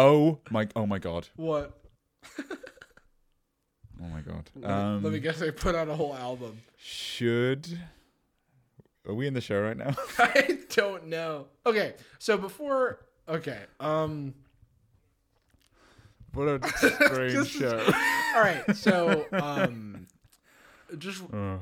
Oh my! Oh my god! What? Oh my god! Let me- Um, Let me guess. They put out a whole album. should are we in the show right now? I don't know. Okay, so before. Okay. Um. what a strange This is- show. All right. So um. Just Uh,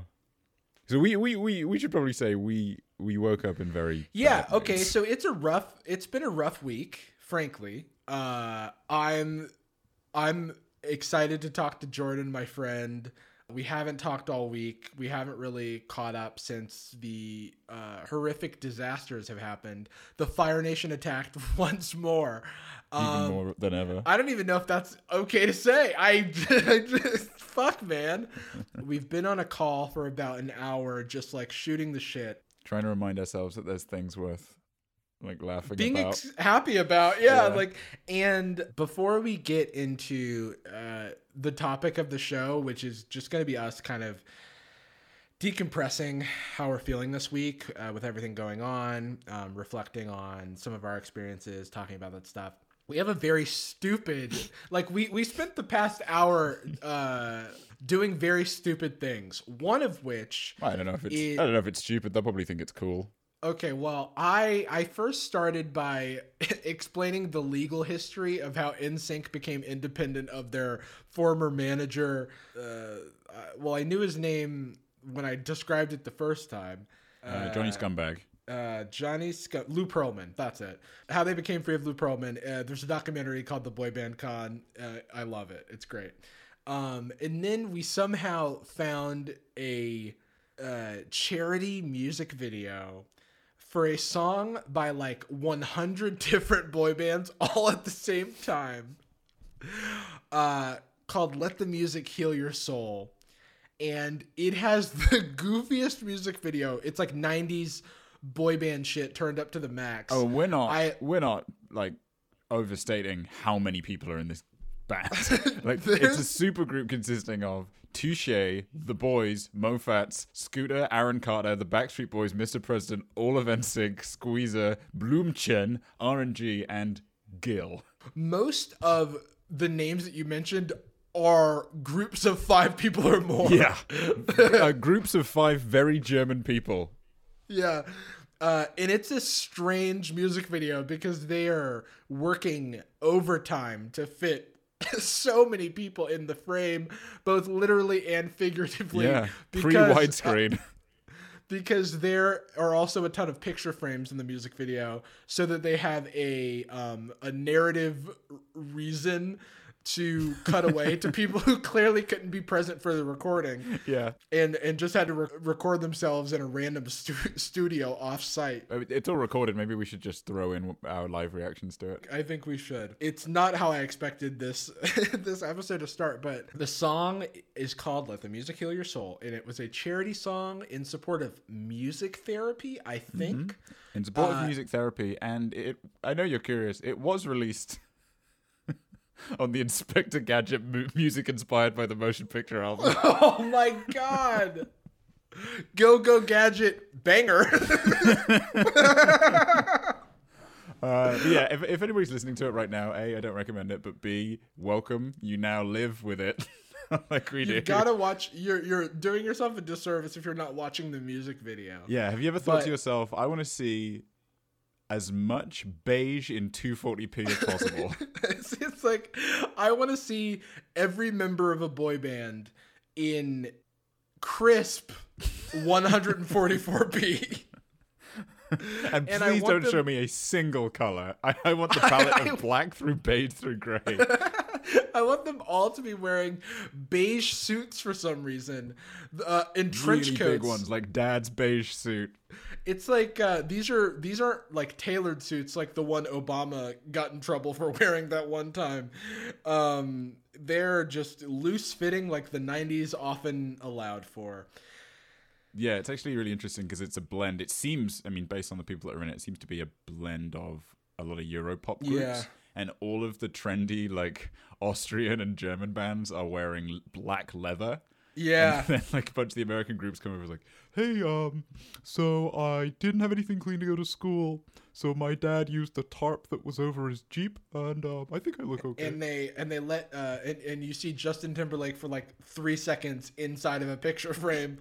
so we, we we we should probably say we we woke up in very Yeah, bad okay. So it's a rough it's been a rough week, frankly. Uh I'm I'm excited to talk to Jordan, my friend. We haven't talked all week. We haven't really caught up since the uh, horrific disasters have happened. The Fire Nation attacked once more. even Um, more than ever. I don't even know if that's okay to say. I, I just fuck, man. We've been on a call for about an hour, just like shooting the shit. Trying to remind ourselves that there's things worth like laughing being about. ex- happy about yeah, Yeah. like and before we get into uh the topic of the show which is just going to be us kind of decompressing how we're feeling this week uh, with everything going on um, reflecting on some of our experiences talking about that stuff we have a very stupid like we we spent the past hour uh doing very stupid things one of which I don't know if it's it- I don't know if it's stupid. They'll probably think it's cool. Okay, well, I I first started by explaining the legal history of how NSYNC became independent of their former manager. Uh, well, I knew his name when I described it the first time. Uh, Johnny Scumbag. Uh, Johnny Sc- Lou Pearlman. That's it. How they became free of Lou Pearlman. Uh, there's a documentary called The Boy Band Con. Uh, I love it. It's great. Um, and then we somehow found a uh, charity music video for a song by like 100 different boy bands all at the same time uh, called Let the Music Heal Your Soul. And it has the goofiest music video. It's like 90s boy band shit turned up to the max. Oh, we're not. I- we're not like overstating how many people are in this band. like it's a super group consisting of Touche, The Boyz, Moffatts, Scooter, Aaron Carter, The Backstreet Boys, Mr. President, all of NSYNC, Sqeezer, Blümchen, R'n'G, and Gil. Most of the names that you mentioned are groups of five people or more. Yeah, uh, groups of five very German people. Yeah. Uh, and it's a strange music video because they are working overtime to fit so many people in the frame, both literally and figuratively. Yeah, pre because- uh, widescreen. because there are also a ton of picture frames in the music video so that they have a um, a narrative reason to cut away to people who clearly couldn't be present for the recording yeah, and and just had to re- record themselves in a random stu- studio off site it's all recorded. Maybe we should just throw in our live reactions to it. I think we should. It's not how I expected this this episode to start, but the song is called "Let the Music Heal Your Soul," and it was a charity song in support of music therapy. I think. in support Uh, of music therapy and it i know you're curious it was released on the inspector gadget mu- music inspired by the motion picture album Oh my god! Go go gadget banger. uh, yeah if, if anybody's listening to it right now a i don't recommend it but b welcome you now live with it like we do you gotta watch. You're you're doing yourself a disservice if you're not watching the music video. yeah have you ever thought But- to yourself i want to see as much beige in 240p as possible. It's, it's like I want to see every member of a boy band in crisp 144p. and And please don't them- show me a single color. I, I want the palette of black through beige through gray. I want them all to be wearing beige suits for some reason, uh, in trench really coats. big ones like dad's beige suit It's like uh, these are these aren't like tailored suits like the one Obama got in trouble for wearing that one time. Um, they're just loose fitting like the '90s often allowed for. Yeah, it's actually really interesting because it's a blend. It seems, I mean, based on the people that are in it, it seems to be a blend of a lot of Europop groups. Yeah. And all of the trendy, like, Austrian and German bands are wearing black leather. Yeah. And then like a bunch of the American groups come over and like, "Hey, um, so I didn't have anything clean to go to school, so my dad used the tarp that was over his jeep, and um, I think I look okay." and they and they let uh and, and you see Justin Timberlake for like three seconds inside of a picture frame.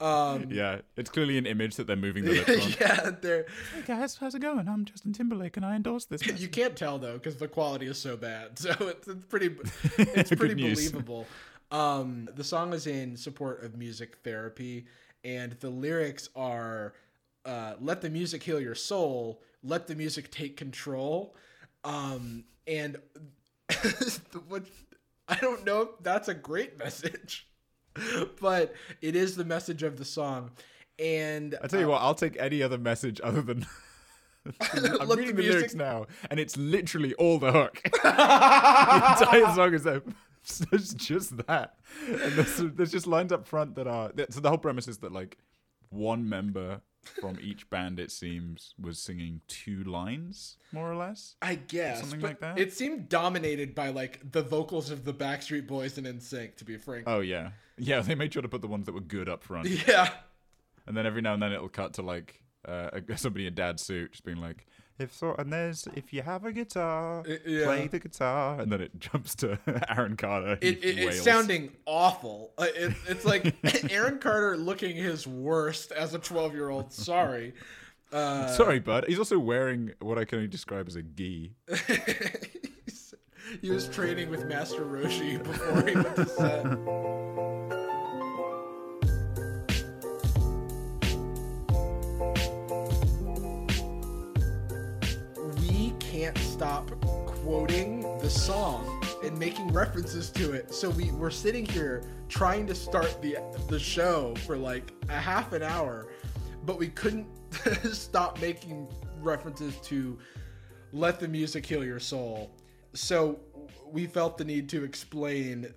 Um yeah, it's clearly an image that they're moving the lips on. yeah, they're Hey guys, how's it going? I'm Justin Timberlake, and I endorse this. you can't tell though because the quality is so bad. So it's, it's pretty it's pretty news. believable. Um the song is in support of music therapy and the lyrics are uh let the music heal your soul, let the music take control. Um and what I don't know if that's a great message. But it is the message of the song. And I tell you what, I'll take any other message other than. I'm the reading the, music- lyrics now, and it's literally all the hook. the entire song is It's just that, and there's, there's just lines up front that are. that- So the whole premise is that like one member from each band, it seems, was singing two lines, more or less. I guess Something like that? It seemed dominated by like the vocals of the Backstreet Boys and NSYNC. To be frank, Oh yeah, yeah. They made sure to put the ones that were good up front, yeah, and then every now and then it'll cut to like uh, somebody in dad's suit just being like, "If so," and there's if you have a guitar, I- yeah. play the guitar, and then it jumps to Aaron Carter. it, it, it's sounding awful. Uh, It, it's like Aaron Carter looking his worst as a twelve-year-old. Sorry. Uh, Sorry, bud. He's also wearing what I can only describe as a gi. he was training with Master Roshi before he went to set. Stop quoting the song and making references to it. So we were sitting here trying to start the the show for like a half an hour, but we couldn't stop making references to let the music heal your soul. So we felt the need to explain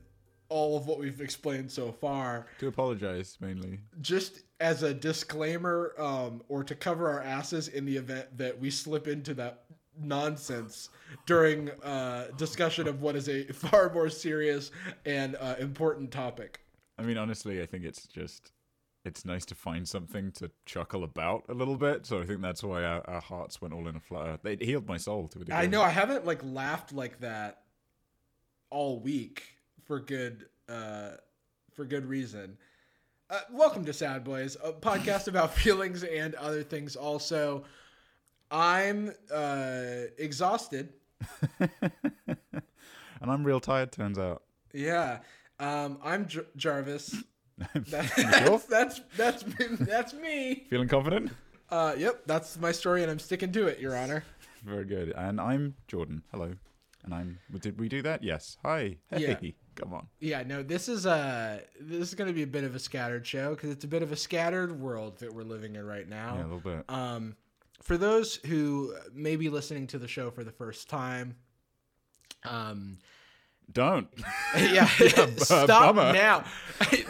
all of what we've explained so far, To apologize mainly. just as a disclaimer, um, or to cover our asses in the event that we slip into that nonsense during uh, discussion of what is a far more serious and uh, important topic. I mean, honestly, I think it's just it's nice to find something to chuckle about a little bit. So I think that's why our, our hearts went all in a flutter. It healed my soul to a degree. I know I haven't like laughed like that all week for good uh for good reason. Uh, welcome to Sad Boys, a podcast about feelings and other things also. I'm uh exhausted. and I'm real tired. Turns out. Yeah. Um I'm Jar- Jarvis. That- that's, that's that's me, that's me. Feeling confident? Uh yep, that's my story and I'm sticking to it, your honor. Very good. And I'm Jordan. Hello. And I'm. Did we do that? Yes. Hi. Hey. Yeah. Come on. Yeah, no, this is uh this is going to be a bit of a scattered show because it's a bit of a scattered world that we're living in right now. Yeah, a little bit. Um, for those who may be listening to the show for the first time, um, Don't. yeah, b- stop bummer. now.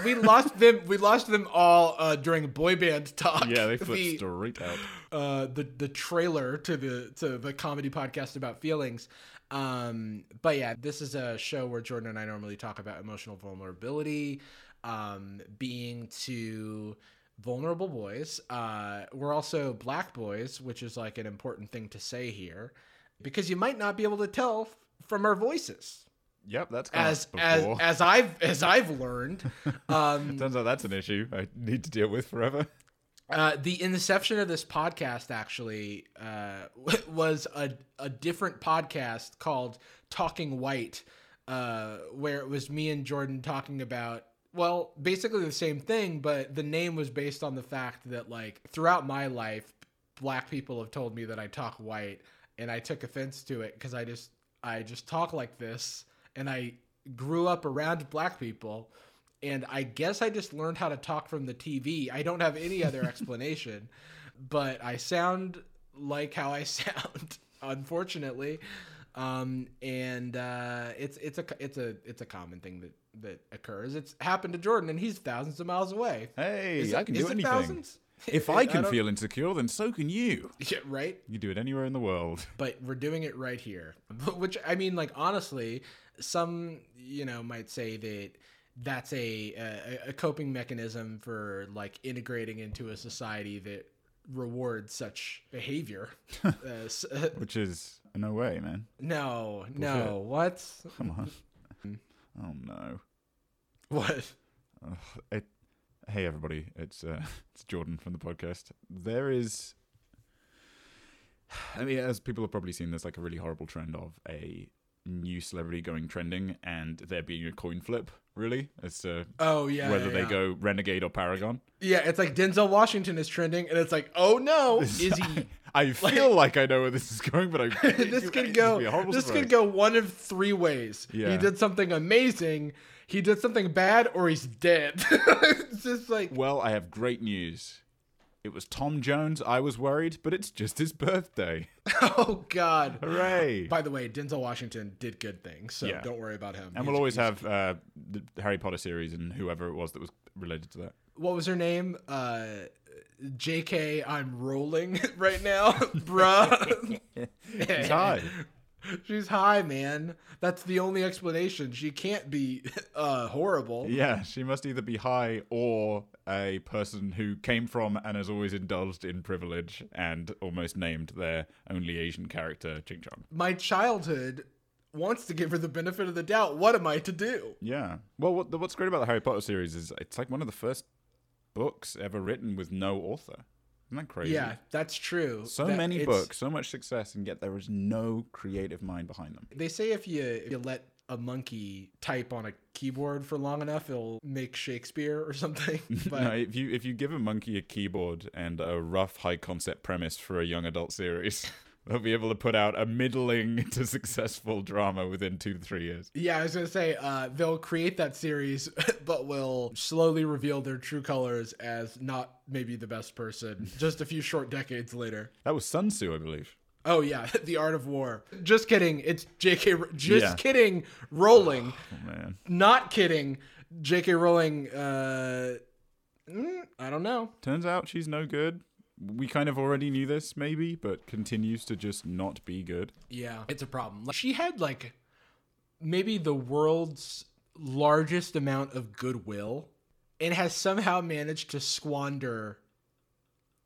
we lost them. We lost them all uh, during boy band talk. yeah, they flipped The- straight out. uh, the the trailer to the to the comedy podcast about feelings. Um, but yeah, this is a show where Jordan and I normally talk about emotional vulnerability, um, being to vulnerable boys. Uh, we're also black boys, which is like an important thing to say here, because you might not be able to tell f- from our voices. Yep, that's As as as I've as I've learned, um, Turns out that's an issue I need to deal with forever. Uh, the inception of this podcast actually uh, was a, a different podcast called Talking White, uh, where it was me and Jordan talking about, well, basically the same thing, but the name was based on the fact that, like, throughout my life, black people have told me that I talk white, and I took offense to it because I just I just talk like this, and I grew up around black people and I guess I just learned how to talk from the TV. I don't have any other explanation, but I sound like how I sound, unfortunately. Um, and uh, it's it's a it's a it's a common thing that that occurs. It's happened to Jordan, and he's thousands of miles away. Hey, Is I it- can do it anything. thousands? If I can don't- feel insecure, then so can you. Yeah, right. You do it anywhere in the world. but we're doing it right here. Which I mean, like honestly, some you know might say that that's a, a a coping mechanism for like integrating into a society that rewards such behavior. uh, uh, Which is no way, man. no, no, what? Come on. oh no. What? It, hey everybody, it's uh, it's Jordan from the podcast. There is, I mean, as people have probably seen, there's like a really horrible trend of a new celebrity going trending and there being a coin flip. Really, as to Oh yeah. whether yeah, they yeah. go renegade or paragon. Yeah, it's like Denzel Washington is trending, and it's like, oh no, is he? I feel like, I know where this is going, but I this could go. be This could go one of three ways. Yeah. He did something amazing. He did something bad, or he's dead. it's just like, Well, I have great news. It was Tom Jones. I was worried, but it's just his birthday. oh god. Hooray! By the way, Denzel Washington did good things, so Yeah. don't worry about him. And He's- we'll always have uh, the Harry Potter series and whoever it was that was related to that. What was her name? Uh, J.K. I'm rolling right now, bruh. He's high. She's high, man. That's the only explanation. She can't be uh, horrible. Yeah, she must either be high or a person who came from and has always indulged in privilege and almost named their only Asian character Ching Chong. My childhood wants to give her the benefit of the doubt. What am I to do? Yeah. Well, what, what's great about the Harry Potter series is it's like one of the first books ever written with no author. Isn't that crazy? Yeah, that's true. So That many books, so much success, and yet there is no creative mind behind them. They say if you if you let a monkey type on a keyboard for long enough, it'll make Shakespeare or something. But no, if you if you give a monkey a keyboard and a rough high concept premise for a young adult series, they'll be able to put out a middling to successful drama within two to three years. yeah, I was gonna say uh, they'll create that series, but will slowly reveal their true colors as not maybe the best person. just a few short decades later. That was Sun Tzu, I believe. Oh yeah, the art of war. Just kidding. It's J.K. Ro- Just Yeah. kidding. Rowling. Oh man, Not kidding. J.K. Rowling. Uh, mm, I don't know. turns out she's no good. We kind of already knew this, maybe, but continues to just not be good. Yeah, it's a problem. Like, she had like maybe the world's largest amount of goodwill, and has somehow managed to squander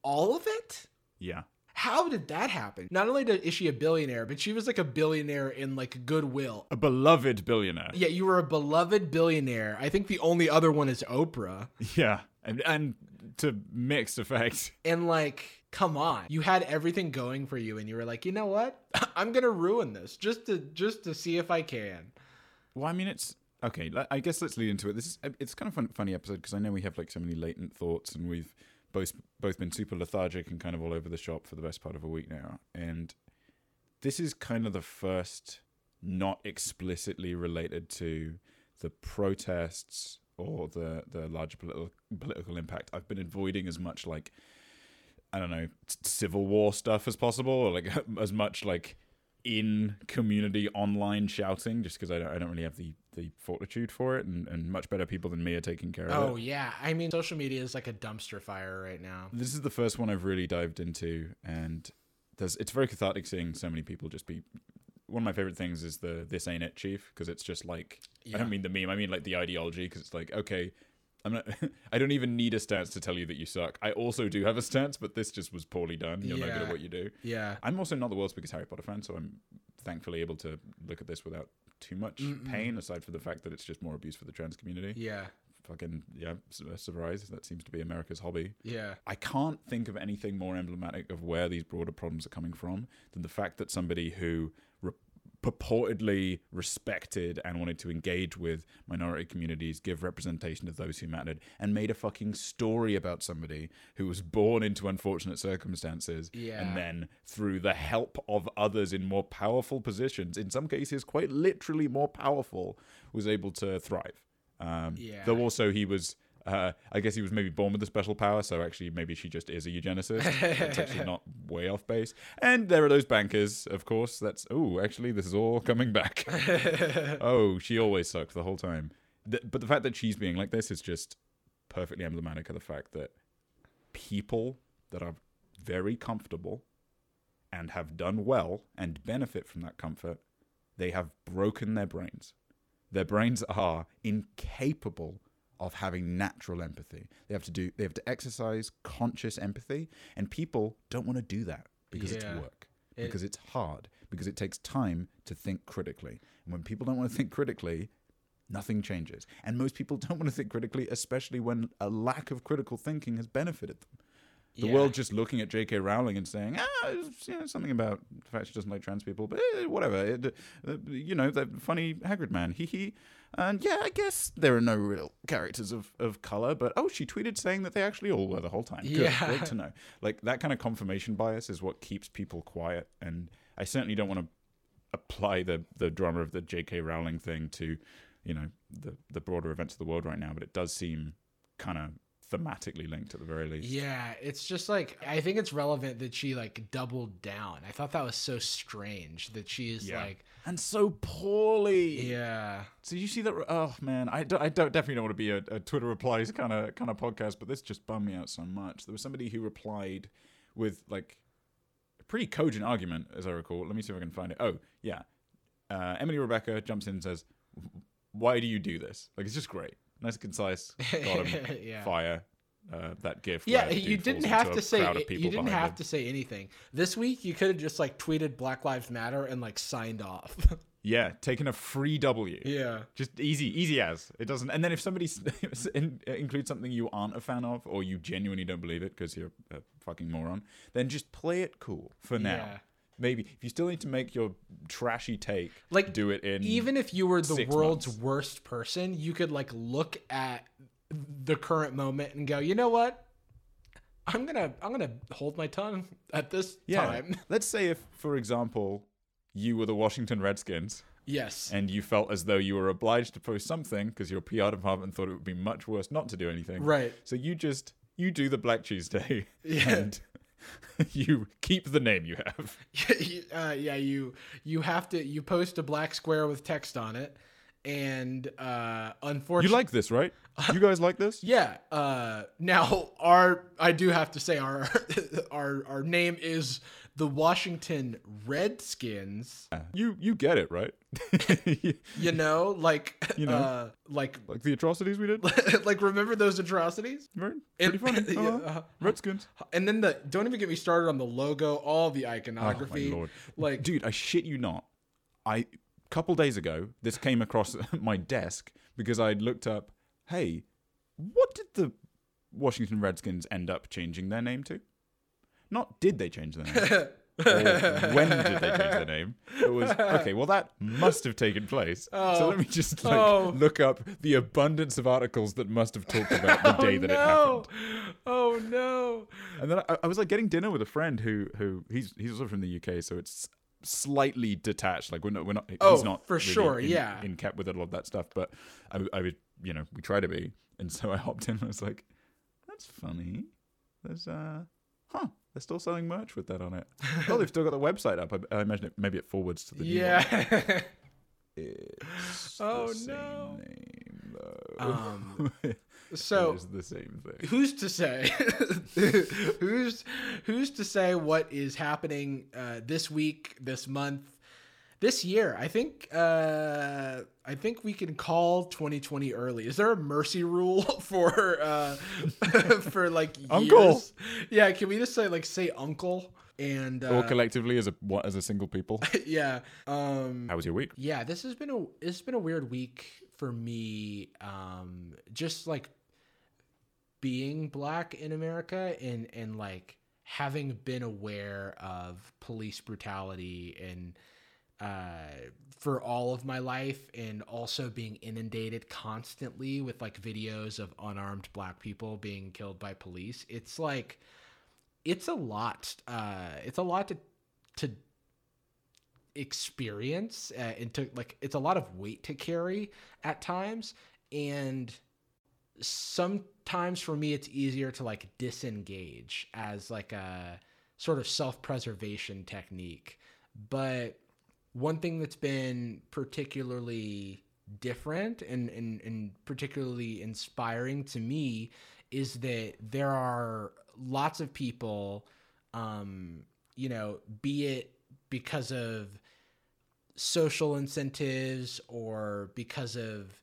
all of it. Yeah, How did that happen? Not only did, is she a billionaire, but she was like a billionaire in like goodwill. a beloved billionaire. Yeah, you were a beloved billionaire. I think the only other one is Oprah. Yeah, and and to mixed effect. And like, come on. You had everything going for you and you were like, "You know what? I'm going to ruin this just to just to see if I can." Well, I mean, it's okay. I guess let's lead into it. This is uh, it's kind of fun, funny episode because I know we have like so many latent thoughts, and we've both both been super lethargic and kind of all over the shop for the best part of a week now. And this is kind of the first not explicitly related to the protests or the the larger political political impact. I've been avoiding as much like I don't know civil war stuff as possible, or like as much like in community online shouting, just because I don't I don't really have the the fortitude for it, and, and much better people than me are taking care of it. Oh yeah, I mean, social media is like a dumpster fire right now. This is the first one I've really dived into, and there's it's very cathartic seeing so many people just be. One of my favorite things is the "This ain't it, chief" because it's just like I don't mean the meme, I mean like the ideology because it's like okay. I'm not, I don't even need a stance to tell you that you suck. I also do have a stance, but this just was poorly done. You're no good Yeah. at what you do. Yeah, I'm also not the world's biggest Harry Potter fan, so I'm thankfully able to look at this without too much pain, aside from the fact that it's just more abuse for the trans community. yeah, Fucking yeah, uh, surprise. That seems to be America's hobby. yeah. I can't think of anything more emblematic of where these broader problems are coming from than the fact that somebody who purportedly respected and wanted to engage with minority communities, give representation to those who mattered, and made a fucking story about somebody who was born into unfortunate circumstances Yeah. and then through the help of others in more powerful positions, in some cases quite literally more powerful, was able to thrive. Um, Yeah. Though also he was, uh, I guess he was maybe born with a special power, so actually maybe she just is a eugenicist. it's actually not way off base. And there are those bankers, of course. That's oh, actually this is all coming back. oh, she always sucked the whole time. Th- but the fact that she's being like this is just perfectly emblematic of the fact that people that are very comfortable and have done well and benefit from that comfort, they have broken their brains. their brains are incapable of having natural empathy. They have to do they have to exercise conscious empathy and people don't want to do that because it's work. Because it's hard, because it takes time to think critically. And when people don't want to think critically, nothing changes. And most people don't want to think critically, especially when a lack of critical thinking has benefited them. The Yeah. world just looking at J.K. Rowling and saying, ah, it's, you know, something about the fact she doesn't like trans people, but eh, whatever. It, uh, you know, the funny Hagrid man, hee hee. And yeah, I guess there are no real characters of, of color, but oh, she tweeted saying that they actually all were the whole time. Good, Yeah. great to know. Like that kind of confirmation bias is what keeps people quiet. And I certainly don't want to apply the the drama of the J.K. Rowling thing to, you know, the the broader events of the world right now. But it does seem kind of thematically linked at the very least. Yeah, it's just like I think it's relevant that she like doubled down. I thought that was so strange that she is Yeah. like, and so poorly. yeah, So you see that? Oh man, I don't, I don't definitely don't want to be a, a Twitter replies kind of kind of podcast, but this just bummed me out so much. There was somebody who replied with like a pretty cogent argument, as I recall. Let me see if I can find it. Oh yeah, uh, Emily Rebecca jumps in and says, "Why do you do this? Like it's just great, nice and concise. Got him. yeah. Fire." Uh, that gif. Yeah, you didn't have to say you didn't have him. to say anything. This week you could have just like tweeted Black Lives Matter and like signed off. Yeah, taking a free W. yeah. Just easy, easy as it doesn't. And then if somebody in, includes something you aren't a fan of, or you genuinely don't believe it because you're a fucking moron, then just play it cool for now. Yeah. Maybe if you still need to make your trashy take, Like, do it in Even if you were the world's months. worst person, you could like look at the current moment and go, "You know what? I'm to I'm to hold my tongue at this yeah. time." Let's say if, for example, you were the Washington Redskins Yes. and you felt as though you were obliged to post something because your PR department thought it would be much worse not to do anything. Right. So you just you do the Black Tuesday Yeah. and you keep the name you have. Uh, yeah, you you have to you post a black square with text on it, and uh, unfortunately, You like this, right? You guys like this? yeah. Uh, now our I do have to say our our our name is the Washington Redskins. You you get it, right? You know, like You know. uh, like like the atrocities we did? like remember those atrocities? Very, pretty funny. Uh-huh. uh-huh. Redskins. And then the don't even get me started on the logo, all the iconography. Oh, my lord. Like Dude, I shit you not. I couple days ago, this came across my desk because I looked up, hey, what did the Washington Redskins end up changing their name to? Not did they change their name? when did they change their name? It was okay. Well, that must have taken place. so Oh. let me just like Oh. look up the abundance of articles that must have talked about the day oh, that it happened. Oh no. And then I, I was like getting dinner with a friend who who he's he's also from the UK, so it's slightly detached. Like we're not we're not Oh, he's not for really sure, in, yeah. in kept with a lot of that stuff. But I I would you know we try to be, and so I hopped in and I was like, that's funny. There's uh huh. They're still selling merch with that on it. oh, they've still got the website up. I, I imagine it maybe it forwards to the new. Yeah. It's Oh, no. name though. Um, so is the same thing. who's to say who's who's to say what is happening uh, this week this month this year i think uh i think we can call 2020 early is there a mercy rule for uh for like Uncle. yeah can we just say like say uncle and uh, or collectively as a what as a single people. yeah um How was your week? yeah this has been a it's been a weird week for me um just like being black in america and and like having been aware of police brutality and uh for all of my life and also being inundated constantly with like videos of unarmed black people being killed by police it's like it's a lot uh it's a lot to to experience uh, and to like it's a lot of weight to carry at times and sometimes for me it's easier to like disengage as like a sort of self-preservation technique but one thing that's been particularly different and, and, and particularly inspiring to me is that there are lots of people um, you know be it because of social incentives or because of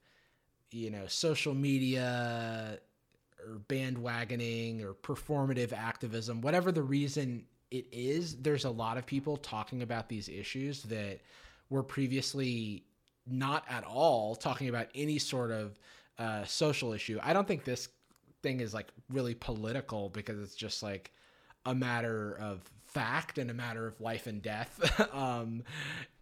you know social media or bandwagoning or performative activism whatever the reason it is there's a lot of people talking about these issues that were previously not at all talking about any sort of uh, social issue. I don't think this thing is like really political because it's just like a matter of fact and a matter of life and death. um,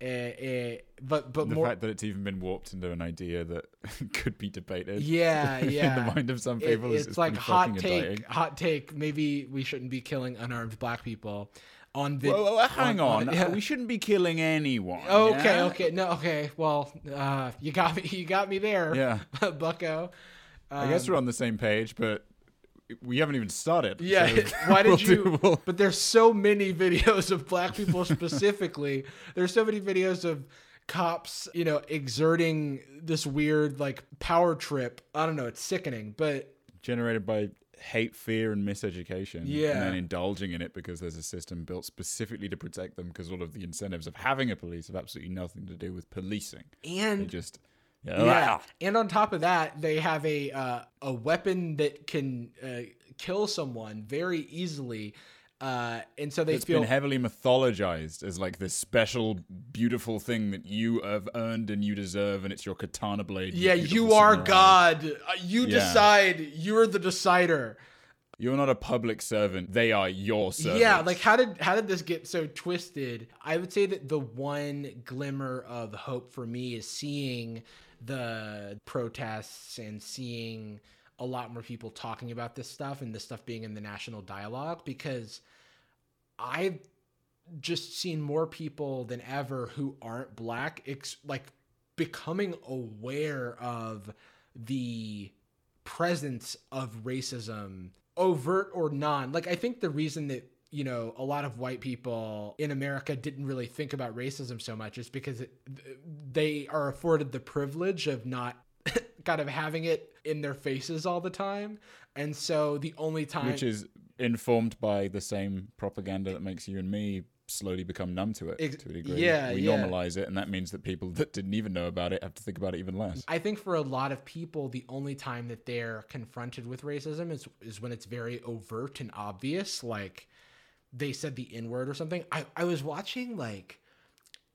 but but the more fact that it's even been warped into an idea that could be debated. Yeah, yeah. in the mind of some people, is it's it's like hot take. indicting. Hot take. Maybe we shouldn't be killing unarmed black people on video. Whoa, hang on. yeah. We shouldn't be killing anyone. Okay, yeah? okay, no, okay. Well, uh, you got me. You got me there, Yeah. Bucko. I guess Um, we're on the same page, but we haven't even started. Yeah, so why did we'll you? do- we'll- But there's so many videos of black people specifically. there's so many videos of cops, you know, exerting this weird like power trip. I don't know. It's sickening, but generated by hate, fear, and miseducation. Yeah. And then indulging in it because there's a system built specifically to protect them because all of the incentives of having a police have absolutely nothing to do with policing. They and just. Yeah, and on top of that, they have a uh, a weapon that can uh, kill someone very easily. Uh, and so they It's feel been heavily mythologized as like this special, beautiful thing that you have earned and you deserve, and it's your katana blade. yeah, you are samurai. God. Uh, You Yeah. decide. You're the decider. You're not a public servant. They are your servant Yeah, like how did how did this get so twisted? I would say that the one glimmer of hope for me is seeing the protests and seeing a lot more people talking about this stuff and this stuff being in the national dialogue because I've just seen more people than ever who aren't black ex- like becoming aware of the presence of racism overt or non. Like i think the reason that you know a lot of white people in america didn't really think about racism so much is because it, they are afforded the privilege of not kind of having it in their faces all the time and so the only time which is informed by the same propaganda that makes you and me slowly become numb to it Ex- to a degree. yeah, we yeah. normalize it, and that means that people that didn't even know about it have to think about it even less. I think for a lot of people, the only time that they're confronted with racism is is when it's very overt and obvious, like they said the N word or something. I, I was watching like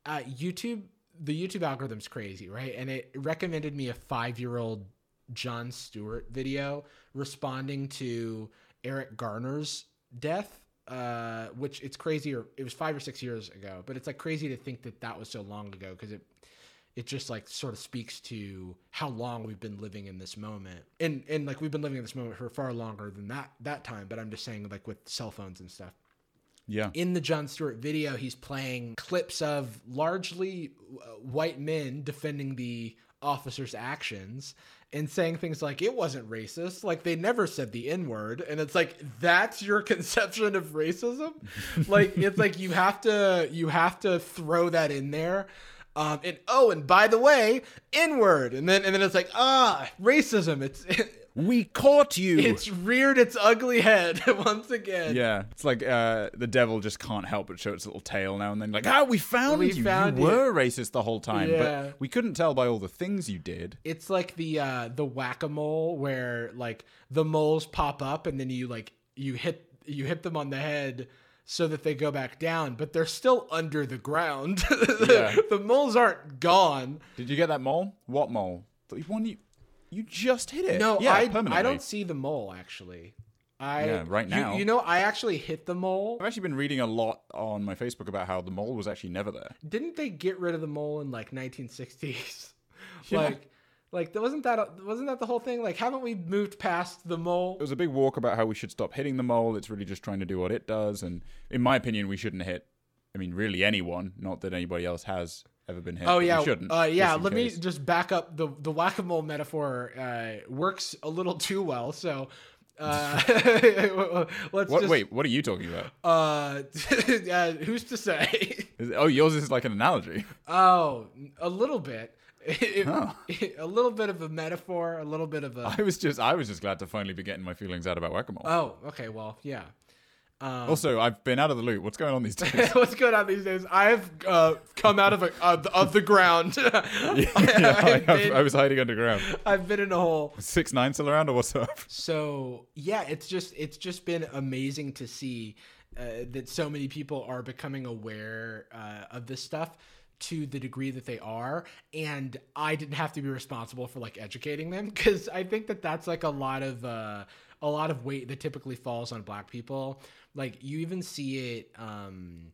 uh, YouTube. The YouTube algorithm's crazy, right? And it recommended me a five year old Jon Stewart video responding to Eric Garner's death. Uh, which it's crazy, or it was five or six years ago, but it's like crazy to think that that was so long ago because it it just like sort of speaks to how long we've been living in this moment and and like we've been living in this moment for far longer than that that time but i'm just saying like with cell phones and stuff Yeah, in the Jon Stewart video, he's playing clips of largely uh, white men defending the officer's actions and saying things like it wasn't racist, like they never said the N word, and it's like that's your conception of racism. like it's like you have to you have to throw that in there. Um, and oh, and by the way, N word, and then and then it's like ah, racism. It's we caught you. it's reared its ugly head once again. yeah, it's like uh, the devil just can't help but show its little tail now and then. Like, ah, we found We you. found you you." were racist the whole time, Yeah. but we couldn't tell by all the things you did. it's like the uh the whack-a-mole where like the moles pop up and then you like you hit you hit them on the head so that they go back down but they're still under the ground Yeah. the moles aren't gone Did you get that mole? What mole? The one you you just hit it. no yeah, i permanently. i don't see the mole actually i Yeah, right now. you, know i actually hit the mole I've actually been reading a lot on my Facebook about how the mole was actually never there. didn't they get rid of the mole in like 1960s Yeah. like like wasn't that wasn't that the whole thing like haven't we moved past the mole It was a big walk about how we should stop hitting the mole. It's really just trying to do what it does, and in my opinion, we shouldn't hit. I mean, really anyone. Not that anybody else has ever been hit. Oh yeah, shouldn't. uh, yeah. Let me just back up the the whack a mole metaphor uh, works a little too well. So uh, let's What, just wait, what are you talking about? Uh, uh, who's to say? Is- oh, yours is like an analogy. oh, a little bit. It- Oh. a little bit of a metaphor, a little bit of a. I was just, I was just glad to finally be getting my feelings out about whack-a-mole. Oh, okay. Well, yeah. Um, Also, I've been out of the loop. What's going on these days? What's going on these days? I've uh, come out of a, of, the, of the ground. yeah, I, been, I was hiding underground. I've been in a hole. Six nine still around, or what's up? So yeah, it's just it's just been amazing to see uh, that so many people are becoming aware uh, of this stuff to the degree that they are and i didn't have to be responsible for like educating them because i think that that's like a lot of uh, a lot of weight that typically falls on black people like you even see it um,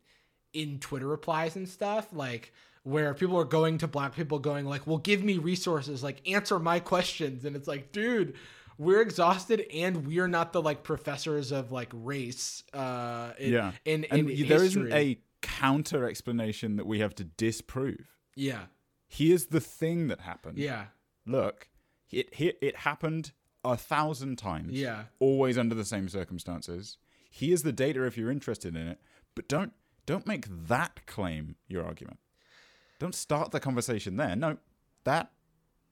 in twitter replies and stuff like where people are going to black people going like well give me resources like answer my questions and it's like dude we're exhausted and we're not the like professors of like race uh in, Yeah. in, And in there isn't a counter explanation that we have to disprove. yeah Here's the thing that happened. yeah Look, it it, it happened a thousand times. Yeah. Always under the same circumstances. Here's the data if you're interested in it, but don't don't make that claim your argument. Don't start the conversation there. No, that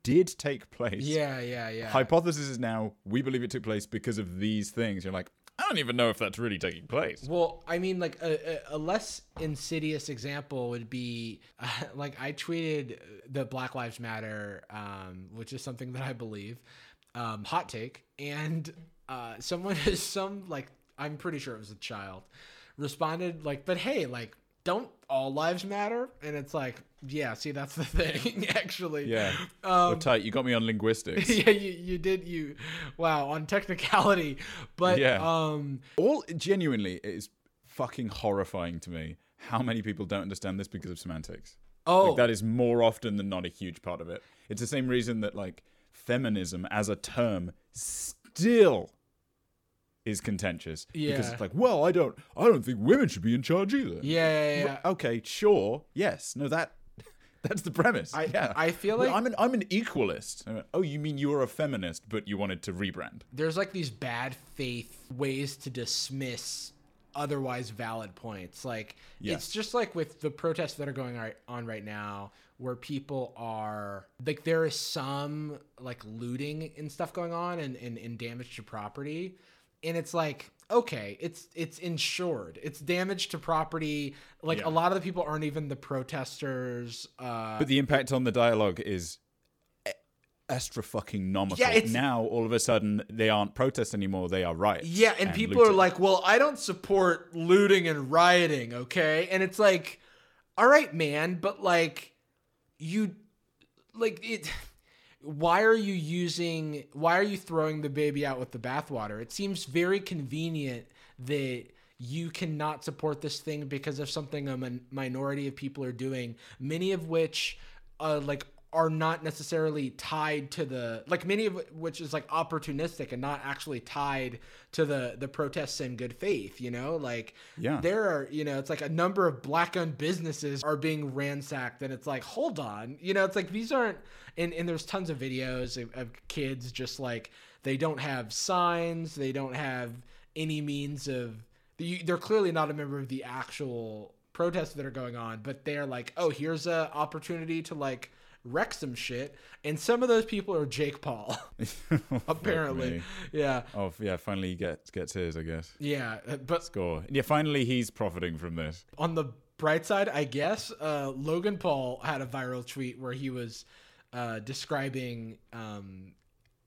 did take place. yeah yeah yeah Hypothesis is now we believe it took place because of these things. You're like, I don't even know if that's really taking place. Well, I mean, like a, a, less insidious example would be uh, like I tweeted the Black Lives Matter, um, which is something that I believe, um, hot take, and uh, someone is some like I'm pretty sure it was a child responded like, but hey, like don't all lives matter? And it's like, yeah, see, that's the thing, actually. Yeah. Um, tight. You got me on linguistics. yeah, you, you did you wow on technicality, but Yeah. um All genuinely, it is fucking horrifying to me how many people don't understand this because of semantics. oh Like, that is more often than not a huge part of it. It's the same reason that like feminism as a term still is contentious because it's like, well, I don't, I don't think women should be in charge either. yeah yeah, yeah. Okay, sure, yes, no, that. That's the premise. I- yeah, I feel Well, like- I'm an I'm an equalist. Went, oh, you mean you're a feminist, but you wanted to rebrand? there's like these bad faith ways to dismiss otherwise valid points. Like Yeah. it's just like with the protests that are going on right now where people are like there is some like looting and stuff going on and, and, and damage to property. And it's like, okay, it's it's insured. It's damage to property. Like Yeah. a lot of the people aren't even the protesters. Uh But the impact on the dialogue is extra fucking nomical. Yeah, now all of a sudden they aren't protests anymore; they are riots. Yeah, and, people are like, "Well, I don't support looting and rioting, okay?" And it's like, "All right, man, but like you like it why are you using why are you throwing the baby out with the bathwater? It seems very convenient that you cannot support this thing because of something a min- minority of people are doing, many of which uh, like are not necessarily tied to the like many of which is like opportunistic and not actually tied to the the protests in good faith you know like Yeah. there are you know it's like a number of black owned businesses are being ransacked and it's like hold on you know it's like these aren't and, and there's tons of videos of, of kids just like they don't have signs they don't have any means of they're clearly not a member of the actual protests that are going on but they're like oh here's a opportunity to like wreck some shit and some of those people are jake paul apparently yeah Oh yeah, finally he gets gets his, I guess. yeah but Score. Yeah, finally he's profiting from this. on the bright side, I guess, uh, Logan Paul had a viral tweet where he was uh, describing um,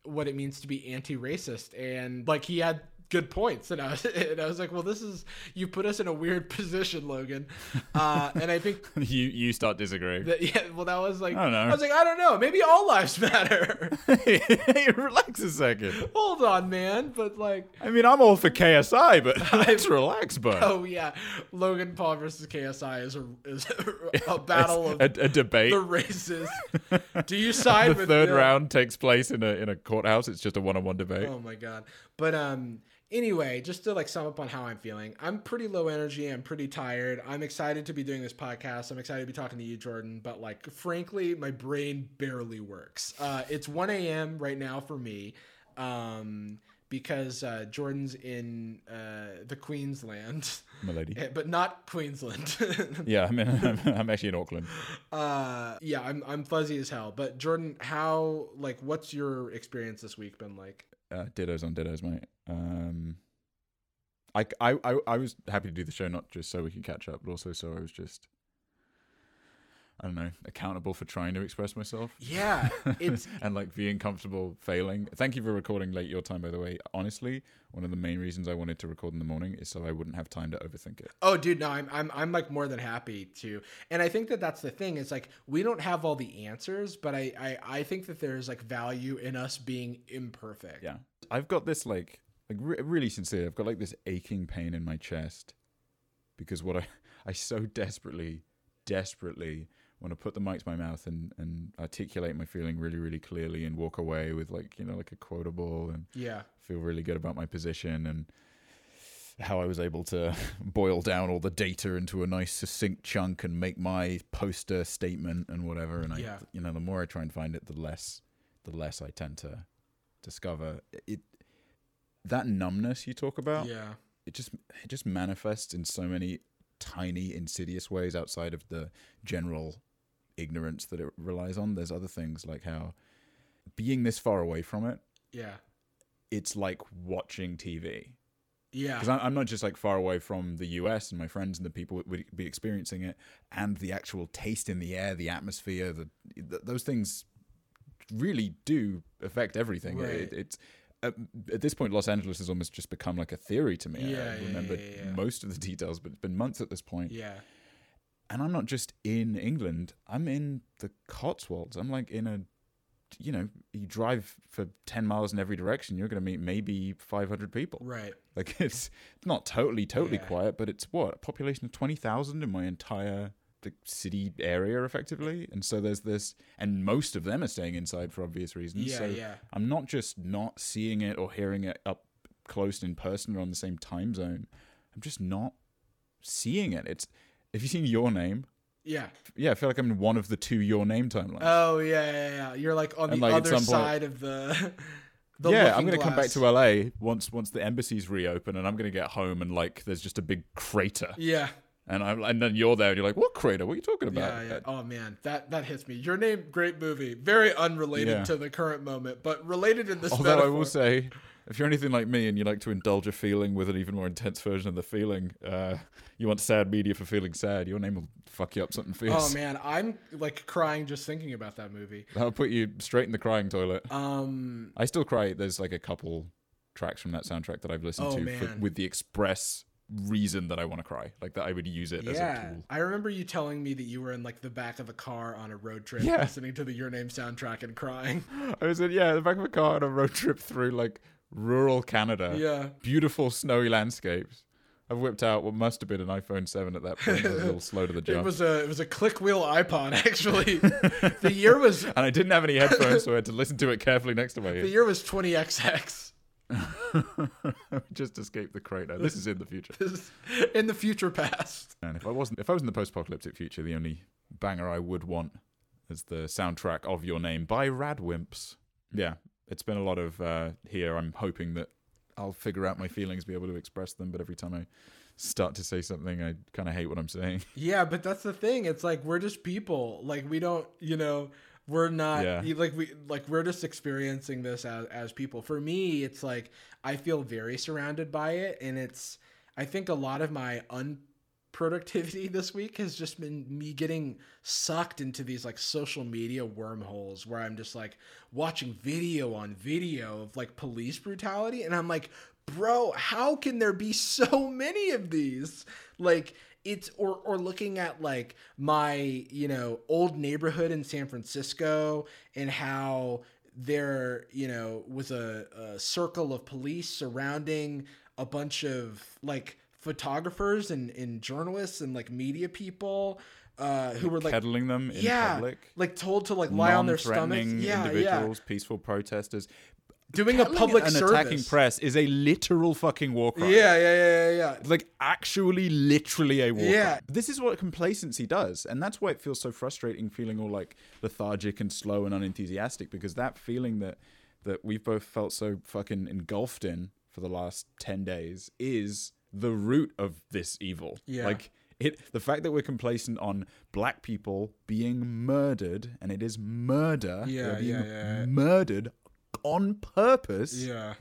what it means to be anti-racist, and like he had good points, and I was, and I was like, well, this is you put us in a weird position, Logan, uh, and I think. you you start disagreeing. That, yeah, well, that was like I don't know. I was like, I don't know. Maybe all lives matter. hey, relax a second. Hold on, man. But like, I mean, I'm all for KSI, but let's relax, bud. oh yeah, Logan Paul versus KSI is a is a battle of a, a debate. the races. Do you side the with third yeah. round takes place in a in a courthouse. It's just a one-on-one debate. Oh my god. But um anyway, just to like sum up on how I'm feeling. I'm pretty low energy, I'm pretty tired. I'm excited to be doing this podcast. I'm excited to be talking to you, Jordan, but like frankly, my brain barely works. Uh it's 1 a.m. right now for me. Um because uh, Jordan's in uh, the Queensland, My lady. Eh, but not Queensland. Yeah, I mean, I'm, I'm actually in Auckland. uh, yeah, I'm I'm fuzzy as hell. But Jordan, how like what's your experience this week been like? Uh, dittos on dittos, mate. Um, I, I, I, I was happy to do the show not just so we could catch up, but also so I was just I don't know, accountable for trying to express myself. Yeah, it's and like being comfortable failing. Thank you for recording late your time, by the way. Honestly, one of the main reasons I wanted to record in the morning is so I wouldn't have time to overthink it. Oh, dude, no, I'm I'm I'm like more than happy to, and I think that that's the thing. It's like we don't have all the answers, but I I, I think that there's like value in us being imperfect. Yeah, I've got this like like re- really sincere. I've got like this aching pain in my chest because what I I so desperately desperately want to put the mic to my mouth and and articulate my feeling really really clearly and walk away with like you know like a quotable and Yeah. feel really good about my position and how I was able to boil down all the data into a nice succinct chunk and make my poster statement and whatever and I Yeah. you know the more I try and find it the less the less I tend to discover it that numbness you talk about Yeah. it just it just manifests in so many tiny insidious ways outside of the general ignorance that it relies on there's other things like how being this far away from it Yeah. it's like watching tv Yeah. because I'm not just like far away from the us and my friends and the people would be experiencing it and the actual taste in the air the atmosphere the th- those things really do affect everything Right. it, it's at, at this point los angeles has almost just become like a theory to me Yeah, i remember yeah, yeah. most of the details but it's been months at this point Yeah. and i'm not just in england i'm in the cotswolds i'm like in a you know you drive for 10 miles in every direction you're going to meet maybe 500 people Right. like it's not totally totally quiet, but it's what a population of twenty thousand in my entire the city area, effectively. And so there's this, and most of them are staying inside for obvious reasons. Yeah. so yeah. I'm not just not seeing it or hearing it up close in person or on the same time zone. I'm just not seeing it. It's have you seen Your Name? Yeah. Yeah, I feel like I'm in one of the two Your Name timelines. Oh yeah, yeah, yeah. You're like on And, the like, other some point- side of the. the yeah, I'm gonna come back to LA once once the embassies reopen, and I'm gonna get home and like there's just a big crater. Yeah. And I'm, and then you're there, and you're like, "What crater? What are you talking about?" yeah. Oh man, that that hits me. Your name, great movie. Very unrelated Yeah. to the current moment, but related in this. Although I will say, if you're anything like me and you like to indulge a feeling with an even more intense version of the feeling, uh, you want sad media for feeling sad. Your name will fuck you up something fierce. Oh man, I'm like crying just thinking about that movie. That'll put you straight in the crying toilet. Um, I still cry. There's like a couple tracks from that soundtrack that I've listened Oh, to for, with the express reason that I want to cry, like that I would use it as a yeah, tool. I remember you telling me that you were in like the back of a car on a road trip, Yeah. listening to the Your Name soundtrack and crying. I was in yeah, the back of a car on a road trip through like rural Canada. yeah, beautiful snowy landscapes. I've whipped out what must have been an iPhone 7 at that point. I was a little slow to the jump. it was a it was a click wheel iPod actually. the year was and I didn't have any headphones, so I had to listen to it carefully next to my ear. the year was 20XX. Just escape the crater. This is in the future. This is in the future past. And if I wasn't, if I was in the post-apocalyptic future, the only banger I would want is the soundtrack of Your Name by Radwimps. Yeah, it's been a lot of uh, here. I'm hoping that I'll figure out my feelings, be able to express them. But every time I start to say something, I kind of hate what I'm saying. Yeah, but that's the thing. It's like we're just people. Like we don't, you know, we're not Yeah. like we like we're just experiencing this as as people. For me, it's like I feel very surrounded by it and it's I think a lot of my unproductivity this week has just been me getting sucked into these like social media wormholes where I'm just like watching video on video of like police brutality and I'm like, "Bro, how can there be so many of these?" Like it's or or looking at like my you know old neighborhood in San Francisco and how there you know was a, a circle of police surrounding a bunch of like photographers and, and journalists and like media people uh who were like Kettling them in yeah public. like told to like lie on their stomachs yeah yeah individuals, peaceful protesters. Doing a public and service attacking press is a literal fucking war crime. yeah yeah yeah yeah yeah Like actually, literally a war Yeah. crime. This is what complacency does, and that's why it feels so frustrating, feeling all like lethargic and slow and unenthusiastic. Because that feeling that that we've both felt so fucking engulfed in for the last ten days is the root of this evil. Yeah. Like it, the fact that we're complacent on black people being murdered, and it is murder. Yeah, being yeah, yeah. murdered on purpose yeah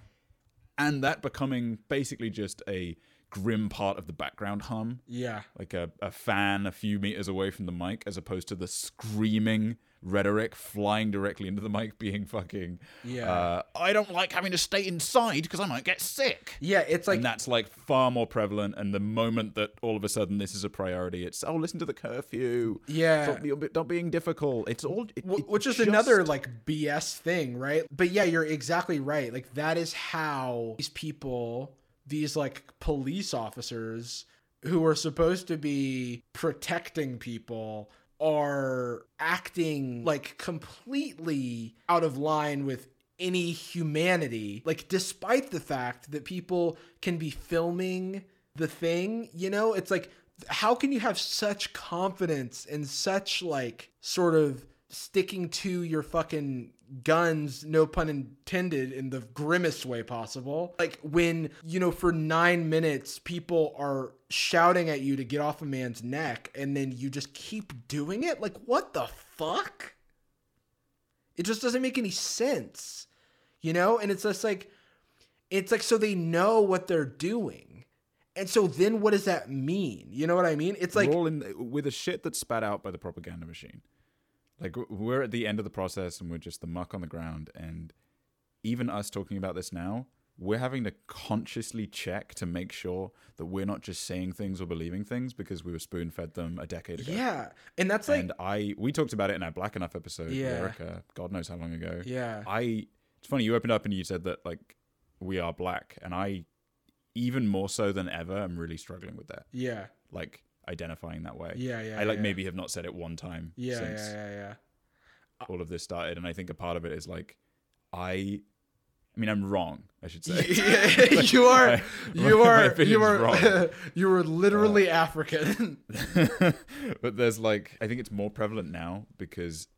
and that becoming basically just a grim part of the background hum, Yeah. like a, a fan a few meters away from the mic, as opposed to the screaming rhetoric flying directly into the mic, being fucking. Yeah. Uh, I don't like having to stay inside because I might get sick. Yeah, it's like and that's like far more prevalent. And the moment that all of a sudden this is a priority, it's oh, listen to the curfew. Yeah. stop, stop being difficult. It's all, it, Wh- it which is just- another like BS thing, right? But yeah, you're exactly right. Like that is how these people, these like police officers who are supposed to be protecting people are acting like completely out of line with any humanity like despite the fact that people can be filming the thing you know? It's like how can you have such confidence and such like sort of sticking to your fucking guns no pun intended in the grimmest way possible. Like when you know for 9 minutes people are shouting at you to get off a man's neck and then you just keep doing it? Like what the fuck? It just doesn't make any sense you know? And it's just like it's like so they know what they're doing. And so then what does that mean? You know what i mean? It's like in with the shit that's spat out by the propaganda machine. Like we're at the end of the process and we're just the muck on the ground. And even us talking about this now, we're having to consciously check to make sure that we're not just saying things or believing things because we were spoon fed them a decade ago. yeah and that's like and I we talked about it in our Black Enough episode, Yeah. Erica, God knows how long ago. yeah I it's funny you opened up and you said that like we are black, and I even more so than ever am really struggling with that, yeah like identifying that way. yeah yeah I like yeah. maybe have not said it one time yeah since yeah yeah yeah all of this started, and I think a part of it is like I. I mean, I'm wrong. I should say. you are My- you my are opinion's you are you are literally uh, african but there's like I think it's more prevalent now because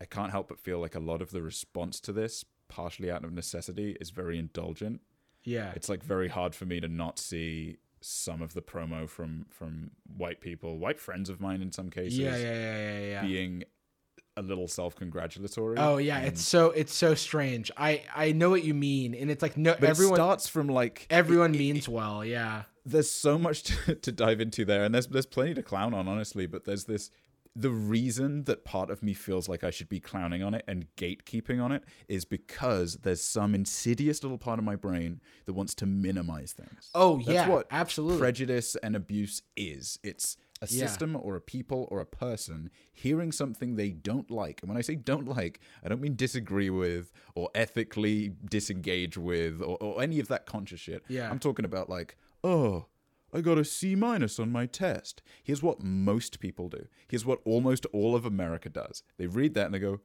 I can't help but feel like a lot of the response to this, partially out of necessity, is very indulgent. yeah It's like very hard for me to not see some of the promo from from white people, white friends of mine in some cases, yeah yeah yeah yeah yeah. being a little self-congratulatory. oh yeah it's so it's so strange. I i know what you mean and it's like no but everyone it starts from like everyone it- it- means well yeah. there's so much to, to dive into there and there's there's plenty to clown on honestly but there's this the reason that part of me feels like I should be clowning on it and gatekeeping on it is because there's some insidious little part of my brain that wants to minimize things. oh That's yeah what absolutely Prejudice and abuse is. It's a Yeah. system or a people or a person hearing something they don't like. And when I say don't like, I don't mean disagree with or ethically disengage with or, or any of that conscious shit. Yeah. I'm talking about like, oh, I got a C minus on my test. Here's what most people do. Here's what almost all of America does. They read that and they go,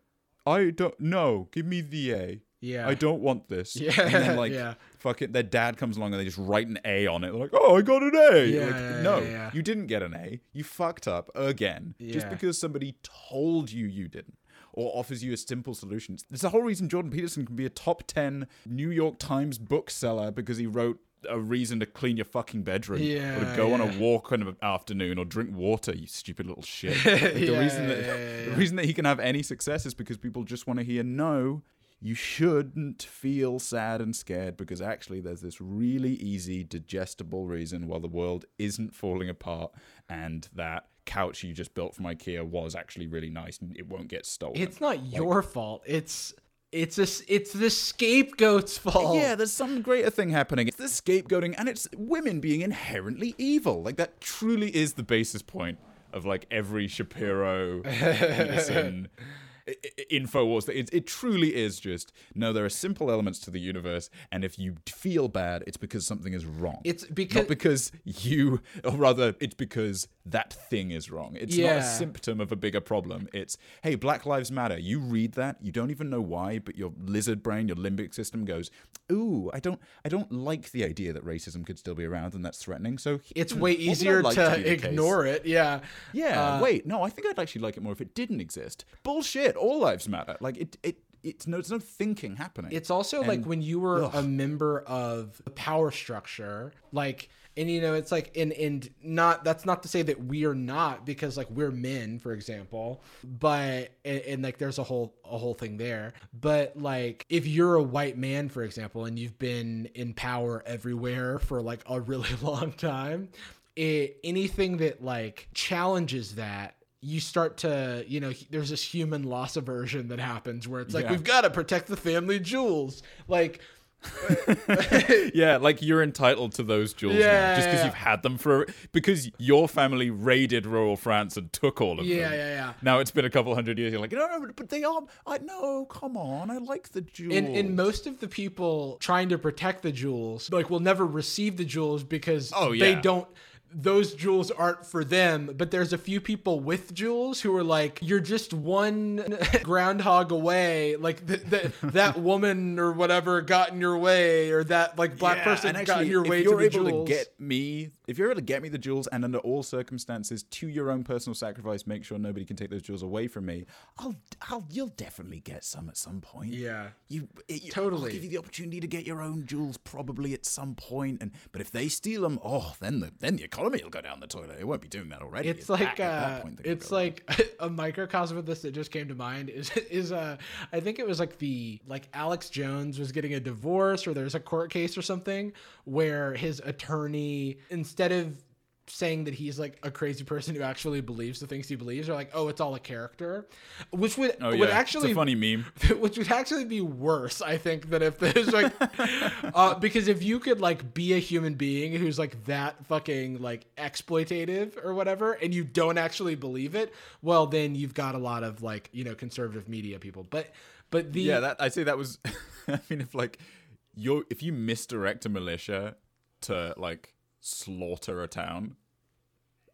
I don't know. Give me the A. Yeah. I don't want this. Yeah, And then like yeah. fucking their dad comes along and they just write an A on it. They're like, oh, I got an A. Yeah, like, yeah, no, yeah, you didn't get an A. You fucked up again. Just because somebody told you you didn't. Or offers you a simple solution. There's the whole reason Jordan Peterson can be a top 10 New York Times bookseller because he wrote a reason to clean your fucking bedroom. Or to go on a walk in the afternoon or drink water you stupid little shit. Like, the reason that yeah, yeah, the reason that he can have any success is because people just want to hear no you shouldn't feel sad and scared because actually there's this really easy digestible reason why the world isn't falling apart and that couch you just built from ikea was actually really nice and it won't get stolen. It's not your fault. It's it's a, it's the scapegoat's fault Yeah, there's some greater thing happening. It's the scapegoating, and it's women being inherently evil. Like that truly is the basis point of like every Shapiro, Peterson, I- I- Infowars. It, it truly is just no. There are simple elements to the universe, and if you feel bad, it's because something is wrong. It's because- not because you, or rather, it's because that thing is wrong. It's not a symptom of a bigger problem. It's hey, Black Lives Matter. You read that, you don't even know why, but your lizard brain, your limbic system goes, ooh, I don't, I don't like the idea that racism could still be around and that's threatening. So it's hmm, way what would I easier like to, be the case? ignore it yeah Yeah, Uh, wait, no, I think I'd actually like it more if it didn't exist. Bullshit. All lives matter. Like it, it, it's no, it's no thinking happening. It's also like when you were ugh. a member of the power structure, like and you know it's like and and not that's not to say that we are not because like we're men for example but and, and, like there's a whole a whole thing there but like if you're a white man for example and you've been in power everywhere for like a really long time it, anything that like challenges that you start to you know there's this human loss aversion that happens where it's like Yeah. we've got to protect the family jewels like yeah, like you're entitled to those jewels Yeah, now, just because yeah. you've had them for because your family raided rural France and took all of Yeah, them. yeah, yeah. Yeah. Now it's been a couple hundred years. You're like, no, no, but they are. I no, come on, I like the jewels. and, and most of the people trying to protect the jewels like will never receive the jewels because Oh, yeah. they don't those jewels aren't for them but there's a few people with jewels who are like you're just one groundhog away like th- th- that woman or whatever got in your way or that like black Yeah, person and got in actually, your if way you're to the able jewels to get me, if you're able to get me the jewels, and under all circumstances, to your own personal sacrifice, make sure nobody can take those jewels away from me. I'll, I'll, you'll definitely get some at some point. yeah You, it, you Totally. I'll give you the opportunity to get your own jewels probably at some point, and but if they steal them, oh, then the then the economy will go down the toilet. It won't be doing that already. it's like that- at that uh, point, it's like a microcosm of this that just came to mind is is uh I think it was like the like Alex Jones was getting a divorce or there's a court case or something where his attorney instead of saying that he's like a crazy person who actually believes the things he believes are like oh it's all a character which would oh would yeah, actually it's a funny meme. which would actually be worse i think than if there's like uh, because if you could like be a human being who's like that fucking like exploitative or whatever and you don't actually believe it well then you've got a lot of like you know conservative media people but but the Yeah, that I say that was. I mean, if like you if you misdirect a militia to like slaughter a town,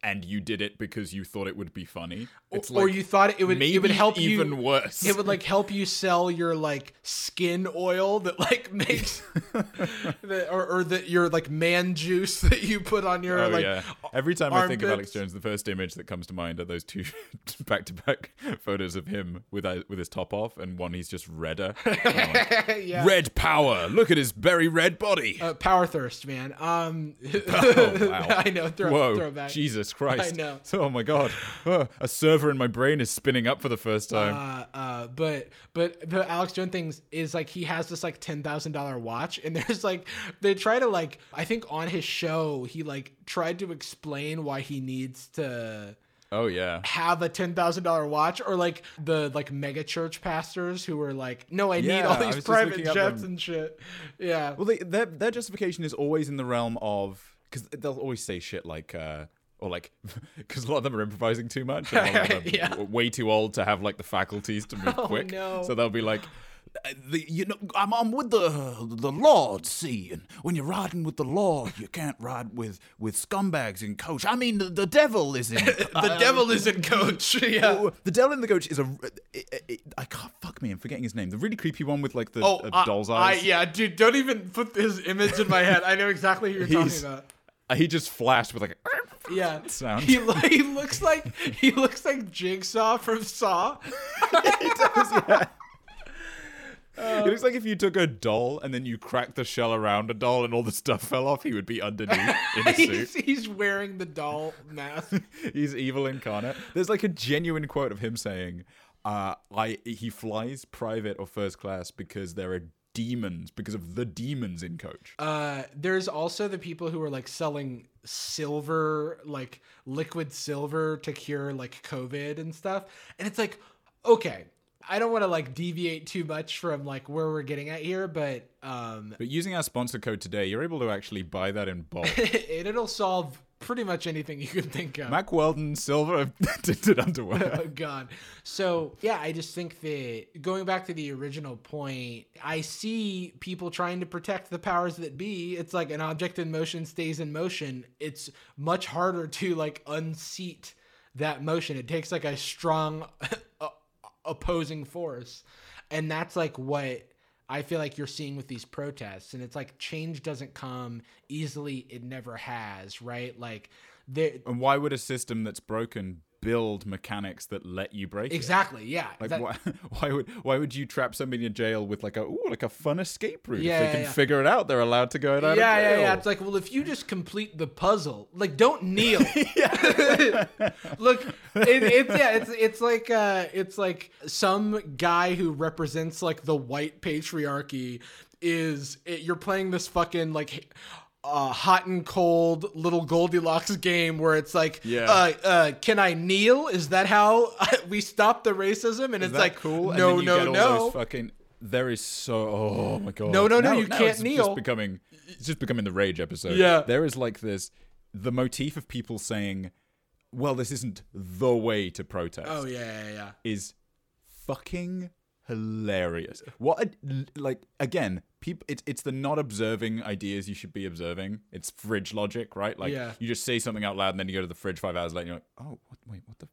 and you did it because you thought it would be funny, it's or like you thought it would maybe it would help even you worse. it would like help you sell your like skin oil that like makes the, or, or that your like man juice that you put on your Oh like yeah! Every time I think of Alex. Jones, the first image that comes to mind are those two back-to-back photos of him with uh, with his top off, and one he's just redder. yeah Red power! Look at his very red body. uh, power thirst man um Oh, wow. i know throw, Whoa! throwback Jesus Christ! I know. Oh my God! Oh, a server in my brain is spinning up for the first time. uh, uh, but but the Alex Jones things is like he has this like ten thousand dollar watch, and there's like they try to like I think on his show he like tried to explain why he needs to oh yeah. have a ten thousand dollar watch, or like the like mega church pastors who are like, no, I need all these private jets and shit. Yeah, Well, they, their their justification is always in the realm of because they'll always say shit like. uh or like, because a lot of them are improvising too much, and a lot of them are Yeah. way too old to have like the faculties to move Oh, quick. no. So they'll be like, "Uh, the, you know, I'm, I'm with the the Lord. See, and when you're riding with the Lord, you can't ride with with scumbags in coach. I mean, the, the devil is in. the devil is in coach. yeah. Oh, the devil in the coach is a. It, it, I can't fuck me. I'm forgetting his name. The really creepy one with like the Oh, uh, I- doll's I, eyes. yeah, dude, don't even put his image in my head. I know exactly who you're talking about. Uh, He just flashed with like. A, Yeah, sound. He, lo- he looks like he looks like Jigsaw from Saw. he does, yeah. it looks like if you took a doll and then you cracked the shell around a doll and all the stuff fell off, he would be underneath in a he's, suit. he's wearing the doll mask. He's evil incarnate. There's like a genuine quote of him saying, uh, "I he flies private or first class because there are demons because of the demons in coach." Uh, there's also the people who are like selling silver, like liquid silver to cure like COVID and stuff. And it's like, okay, I don't want to like deviate too much from like where we're getting at here, but um, But using our sponsor code today, you're able to actually buy that in bulk. it, it'll solve pretty much anything you can think of. Mack Weldon silver tinted underwear. oh god. So yeah i just think that going back to the original point i see people trying to protect the powers that be. It's like an object in motion stays in motion. It's much harder to like unseat that motion. It takes like a strong opposing force. And that's like what I feel like you're seeing with these protests, and it's like change doesn't come easily. It never has, right? Like, And why would a system that's broken build mechanics that let you break it. Exactly. Yeah. Like That- why, why would why would you trap somebody in jail with like a ooh, like a fun escape route? Yeah, if they yeah, can yeah. figure it out, they're allowed to go out yeah, yeah, yeah. It's like, well, if you just complete the puzzle, like, don't kneel. Look, it, it's yeah, it's it's like uh, it's like some guy who represents like the white patriarchy is it, you're playing this fucking like. Uh, hot and cold little Goldilocks game where it's like, Yeah. uh, uh, can I kneel? Is that how we stop the racism? And Is it's like, cool? no, and then you no, no. Fucking there is so oh my god. No, no, no, Now- you now can't it's kneel. Just becoming it's just becoming the rage episode. Yeah. There is like this the motif of people saying, Well, this isn't the way to protest oh yeah, yeah, yeah. is fucking hilarious. What a, like again, people it's it's the not observing ideas you should be observing. It's fridge logic, right? Like Yeah. you just say something out loud and then you go to the fridge 5 hours later and you're like, "Oh, what, wait, what the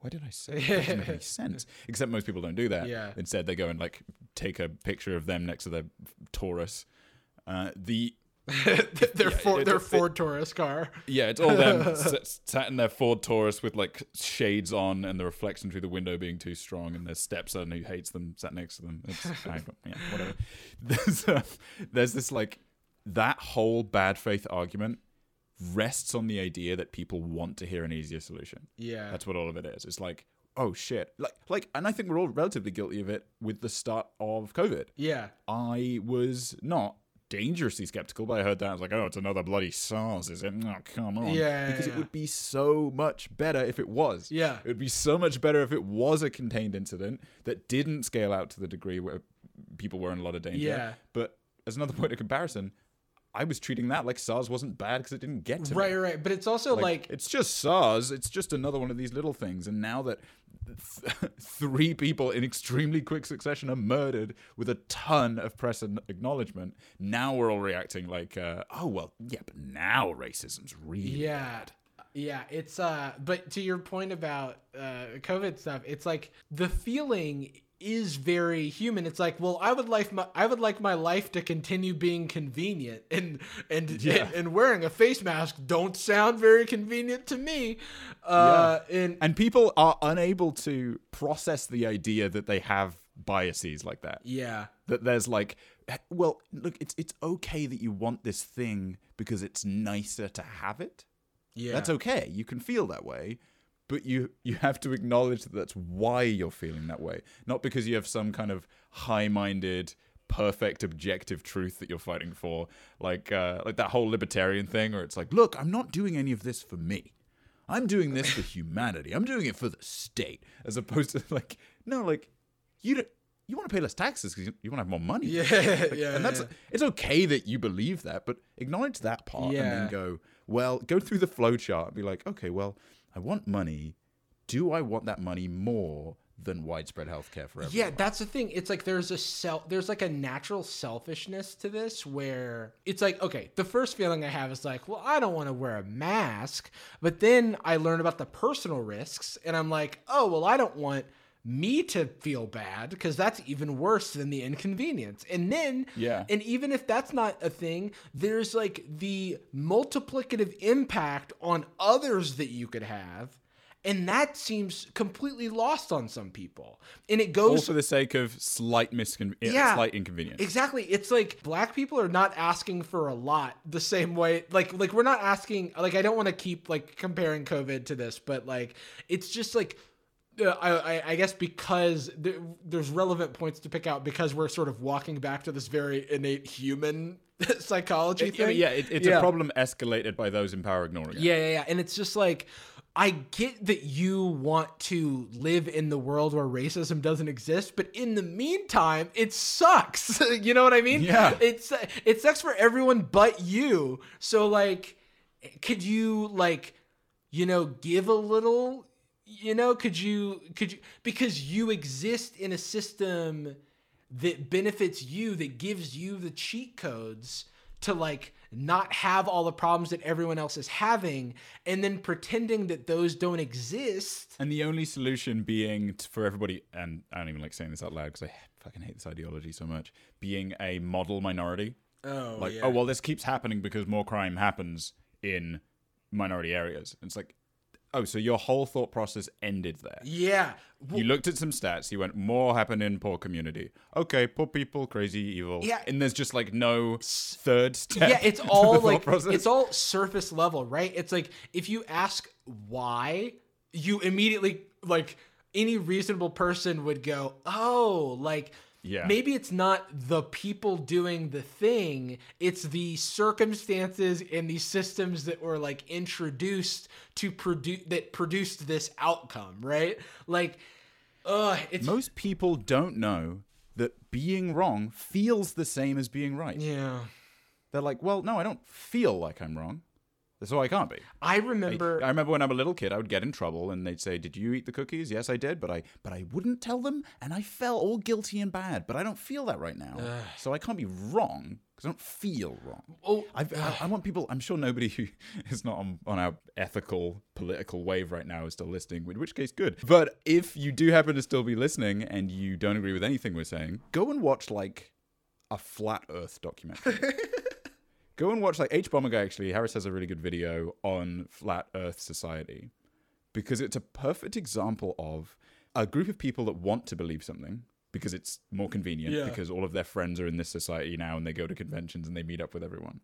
why did I say that? That doesn't make any sense. Except most people don't do that. Yeah. Instead, they go and like take a picture of them next to their Taurus. Uh, the their Yeah, Ford, their Ford Taurus car. yeah, it's all them s- sat in their Ford Taurus with like shades on and the reflection through the window being too strong, and their stepson who hates them sat next to them. It's, I, yeah, whatever. There's, uh, there's this like that whole bad faith argument rests on the idea that people want to hear an easier solution. Yeah. That's what all of it is. It's like, oh shit, like like, and I think we're all relatively guilty of it with the start of COVID. yeah. I was not dangerously skeptical, but I heard that I was like, oh, it's another bloody SARS, is it? Oh, come on. Yeah, Because yeah. it would be so much better if it was. Yeah. It would be so much better if it was a contained incident that didn't scale out to the degree where people were in a lot of danger. Yeah. But as another point of comparison, I was treating that like SARS wasn't bad because it didn't get to me. Right, right. But it's also like, it's just SARS. It's just another one of these little things. And now that th- three people in extremely quick succession are murdered with a ton of press and acknowledgement, now we're all reacting like, uh, oh well, yeah, but now racism's really yeah. Yeah, it's uh but to your point about uh COVID stuff, it's like the feeling is very human. It's like, well, I would like my I would like my life to continue being convenient and and Yeah. and, and wearing a face mask don't sound very convenient to me. Uh and And people are unable to process the idea that they have biases like that. yeah. that there's like well look it's it's okay that you want this thing because it's nicer to have it Yeah. that's okay you can feel that way but you you have to acknowledge that that's why you're feeling that way. Not because you have some kind of high-minded perfect objective truth that you're fighting for like uh like that whole libertarian thing where it's like look i'm not doing any of this for me. I'm doing this for humanity. I'm doing it for the state as opposed to like no like you don't you want to pay less taxes because you, you want to have more money. Yeah, like, yeah, and that's yeah. it's okay that you believe that, but acknowledge that part and then go, well, go through the flow chart and be like, okay, well, I want money. Do I want that money more than widespread healthcare for everyone? Yeah, that's the thing. It's like there's a self there's like a natural selfishness to this where it's like, okay, the first feeling I have is like, well, I don't want to wear a mask. But then I learn about the personal risks and I'm like, oh, well, I don't want me to feel bad because that's even worse than the inconvenience. And then Yeah. and even if that's not a thing, there's like the multiplicative impact on others that you could have. And that seems completely lost on some people. And it All goes for the sake of slight miscon- eh, Yeah. slight inconvenience. Exactly. It's like black people are not asking for a lot the same way. Like like we're not asking like I don't want to keep like comparing COVID to this, but like it's just like I, I- I guess because there, there's relevant points to pick out because we're sort of walking back to this very innate human psychology I thing. yeah, it, it's Yeah. a problem escalated by those in power ignoring it. Yeah, yeah, yeah. And it's just like I get that you want to live in the world where racism doesn't exist, but in the meantime, it sucks. you know what I mean? Yeah. It's it sucks for everyone but you. So like could you like you know give a little you know could you could you because you exist in a system that benefits you that gives you the cheat codes to like not have all the problems that everyone else is having and then pretending that those don't exist. And the only solution being for everybody, and I don't even like saying this out loud because I fucking hate this ideology so much, being a model minority. oh like oh well this keeps happening because more crime happens in minority areas. It's like Oh, so your whole thought process ended there. Yeah. You looked at some stats. You went, more happen in poor community. Okay, poor people, crazy, evil. Yeah. And there's just like no third step. yeah it's all like process. it's all surface level right it's like if you ask why you immediately like any reasonable person would go oh like Yeah. maybe it's not the people doing the thing it's the circumstances and the systems that were like introduced to produce that produced this outcome right like uh it's Most people don't know that being wrong feels the same as being right. yeah They're like, well, no, I don't feel like I'm wrong. So I can't be. i remember I remember when I was a little kid, I would get in trouble, and they'd say, "Did you eat the cookies?" Yes, I did, but I but I wouldn't tell them, and I felt all guilty and bad. But I don't feel that right now, so I can't be wrong because I don't feel wrong. oh I, I want people. I'm sure nobody who is not on, on our ethical political wave right now is still listening. In which case, good. But if you do happen to still be listening and you don't agree with anything we're saying, go and watch like a flat Earth documentary. go and watch like hbomberguy. Actually, Harris has a really good video on flat Earth society because it's a perfect example of a group of people that want to believe something because it's more convenient Yeah. because all of their friends are in this society now and they go to conventions and they meet up with everyone.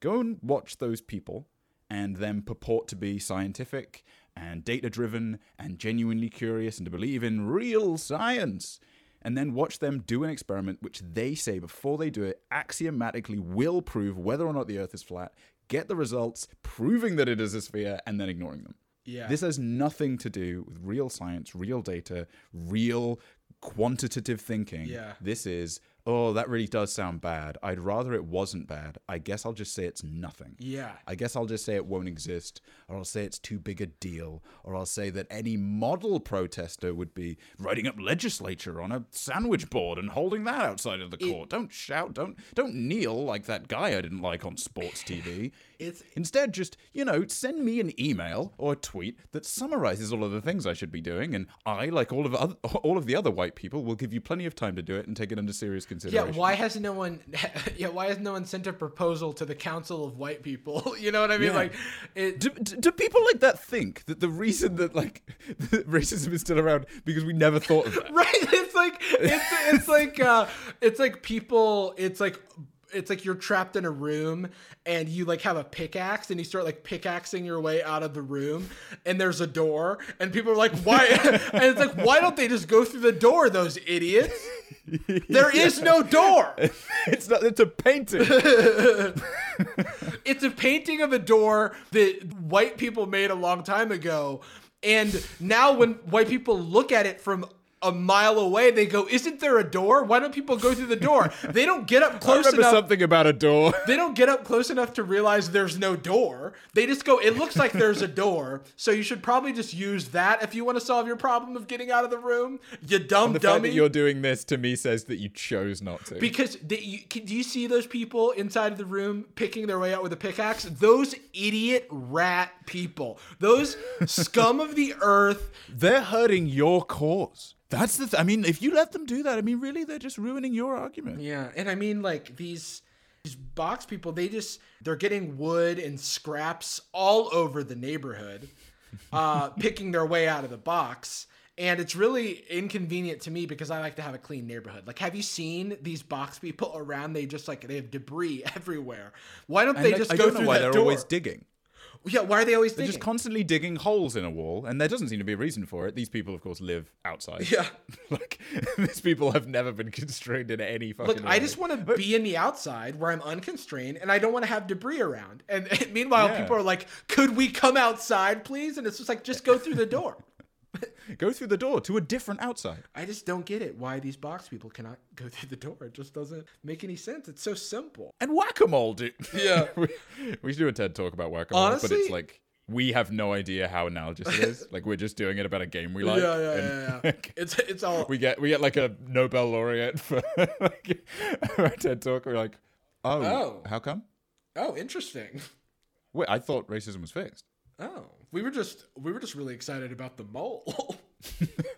Go and watch those people and then purport to be scientific and data driven and genuinely curious and to believe in real science. And then watch them do an experiment which they say before they do it axiomatically will prove whether or not the earth is flat, get the results proving that it is a sphere, and then ignoring them. yeah This has nothing to do with real science, real data, real quantitative thinking. Yeah. This is, oh, that really does sound bad. I'd rather it wasn't bad. I guess I'll just say it's nothing. yeah I guess I'll just say it won't exist, or I'll say it's too big a deal, or I'll say that any model protester would be writing up legislature on a sandwich board and holding that outside of the court. don't shout, don't don't kneel like that guy I didn't like on sports TV. It's- instead just you know send me an email or a tweet that summarizes all of the things I should be doing, and I, like all of other, all of the other white people, will give you plenty of time to do it and take it under serious consideration. Yeah, why has no one? Yeah, why has no one sent a proposal to the Council of White People? You know what I mean? Yeah. Like, it, Do, do, do people like that think that the reason that like racism is still around because we never thought of that? right? It's like it's it's like uh, it's like people. It's like it's like you're trapped in a room and you like have a pickaxe and you start like pickaxing your way out of the room and there's a door and people are like why and it's like why don't they just go through the door those idiots there is no door it's not. It's a painting. it's a painting of a door that white people made a long time ago. And now when white people look at it from a mile away, they go, "Isn't there a door? Why don't people go through the door?" They don't get up I close remember enough. something about a door. They don't get up close enough to realize there's no door. They just go, "It looks like there's a door." So you should probably just use that if you want to solve your problem of getting out of the room. You dumb The fact dummy. that you're doing this to me says that you chose not to. Because they, you, can, do you see those people inside of the room picking their way out with a pickaxe? Those idiot rat people, those scum of the earth. They're hurting your cause. That's the. Th- I mean, if you let them do that, I mean, really, they're just ruining your argument. Yeah, and I mean like these these box people. They just they're getting wood and scraps all over the neighborhood, uh, picking their way out of the box. And it's really inconvenient to me because I like to have a clean neighborhood. Like, have you seen these box people around? They just like they have debris everywhere. Why don't And, they like, just I go don't know through why that they're door? always digging. Yeah, why are they always They're digging? just constantly digging holes in a wall, and there doesn't seem to be a reason for it. These people, of course, live outside. Yeah. like these people have never been constrained in any fucking. Look, way. I just want to be in the outside where I'm unconstrained, and I don't want to have debris around. And, meanwhile, Yeah. people are like, "Could we come outside, please?" And it's just like, just go through the door. go through the door to a different outside. I just don't get it. Why these box people cannot go through the door? It just doesn't make any sense. It's so simple. And whack a mole, dude. Yeah. we, we should do a TED talk about whack a mole, but it's like we have no idea how analogous it is. like we're just doing it about a game we like. yeah, yeah, yeah, yeah. It's it's all. we get we get like a Nobel laureate for like a TED talk. We're like, oh, Oh. how come? oh, interesting. Wait, I thought racism was fixed. Oh, we were just we were just really excited about the mole.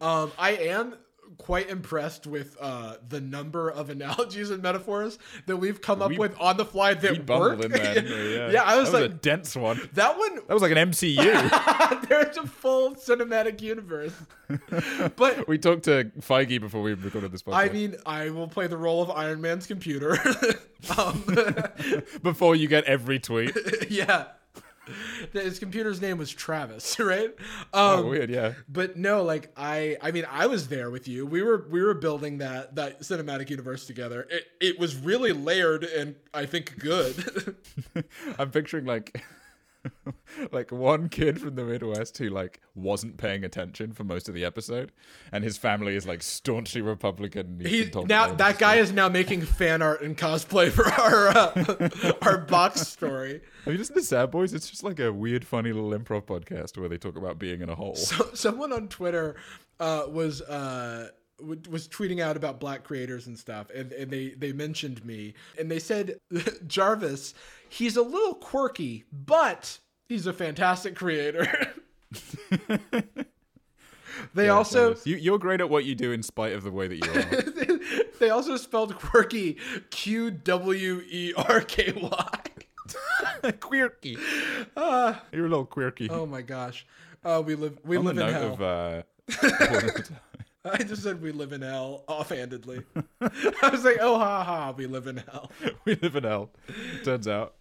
um, I am quite impressed with uh, the number of analogies and metaphors that we've come up We- with on the fly that We work. there. Yeah. Yeah, I was that was like- a dense one. that one That was like an MCU. there's a full cinematic universe. But we talked to Feige before we recorded this podcast. I mean, I will play the role of Iron Man's computer. um, before you get every tweet. yeah. His computer's name was Travis, right? Oh, Um, weird. Yeah. but no, like I, I mean, I was there with you. We were, we were building that that cinematic universe together. It, it was really layered and I think good. I'm picturing like like one kid from the Midwest who like wasn't paying attention for most of the episode, and his family is like staunchly Republican. He now that guy is now making fan art and cosplay for our uh, our box story. Have you listened to Sad Boys? It's just like a weird, funny little improv podcast where they talk about being in a hole. So, someone on Twitter uh, was uh, was tweeting out about black creators and stuff, and, and they they mentioned me, and they said Jarvis, he's a little quirky, but he's a fantastic creator. they Yeah, also you, you're great at what you do in spite of the way that you are. they also spelled quirky Q W E R K Y. quirky. Uh, You're a little quirky. oh my gosh, uh, we live we On live in hell. of uh, I just said we live in hell offhandedly. I was like, oh ha ha, we live in hell. we live in hell. Turns out.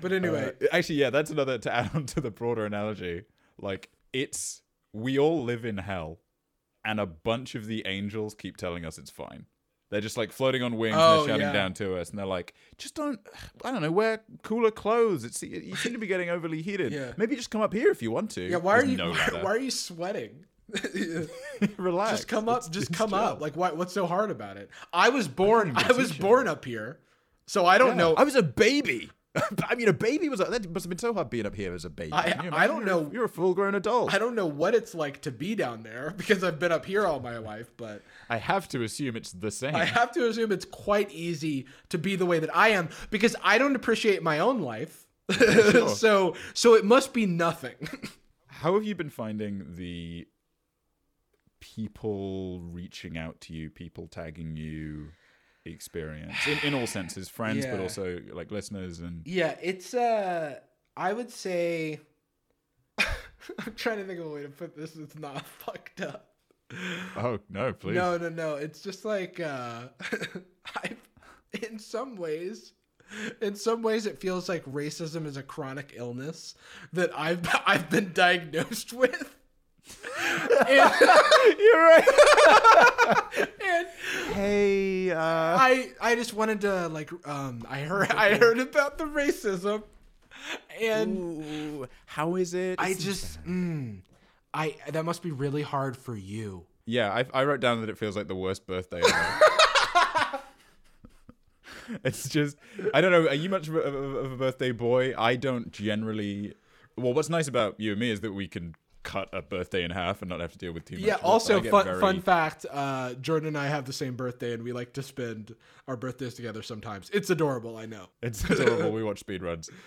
But anyway, Uh, actually, yeah, that's another to add on to the broader analogy. Like, it's we all live in hell, and a bunch of the angels keep telling us it's fine. They're just like floating on wings, Oh, and they're shouting yeah. down to us, and they're like, "Just don't, I don't know, wear cooler clothes. It's you seem to be getting overly heated. Yeah. Maybe just come up here if you want to. yeah, why are you no why, why are you sweating? Relax. just come up, It's- just it's come chill. up. Like what what's so hard about it? I was born even I was born up here. So I don't Yeah. know I was a baby. I mean, a baby was that must have been so hard being up here as a baby. I- I don't You're a- know. You're a full grown adult. I don't know what it's like to be down there because I've been up here all my life, but I have to assume it's the same. I have to assume it's quite easy to be the way that I am because I don't appreciate my own life. Sure. so so it must be nothing. How have you been finding the people reaching out to you, people tagging you experience in, in all senses, friends, but also like listeners and Yeah, it's uh I would say I'm trying to think of a way to put this it's not fucked up. oh no, please. No, no, no. It's just like uh I in some ways in some ways it feels like racism is a chronic illness that I've I've been diagnosed with. And, You're right. and hey, uh, I I just wanted to like um I heard I heard about the racism and ooh, how is it? I It's- just, mm, I that must be really hard for you. yeah, I, I wrote down that it feels like the worst birthday ever. it's just I don't know. Are you much of a, of a- of a birthday boy? I don't generally. Well, what's nice about you and me is that we can cut a birthday in half and not have to deal with too much. Yeah. of it, but I Also, fun very- fun fact: uh, Jordan and I have the same birthday, and we like to spend our birthdays together. Sometimes it's adorable. I know. It's adorable. we watch speedruns.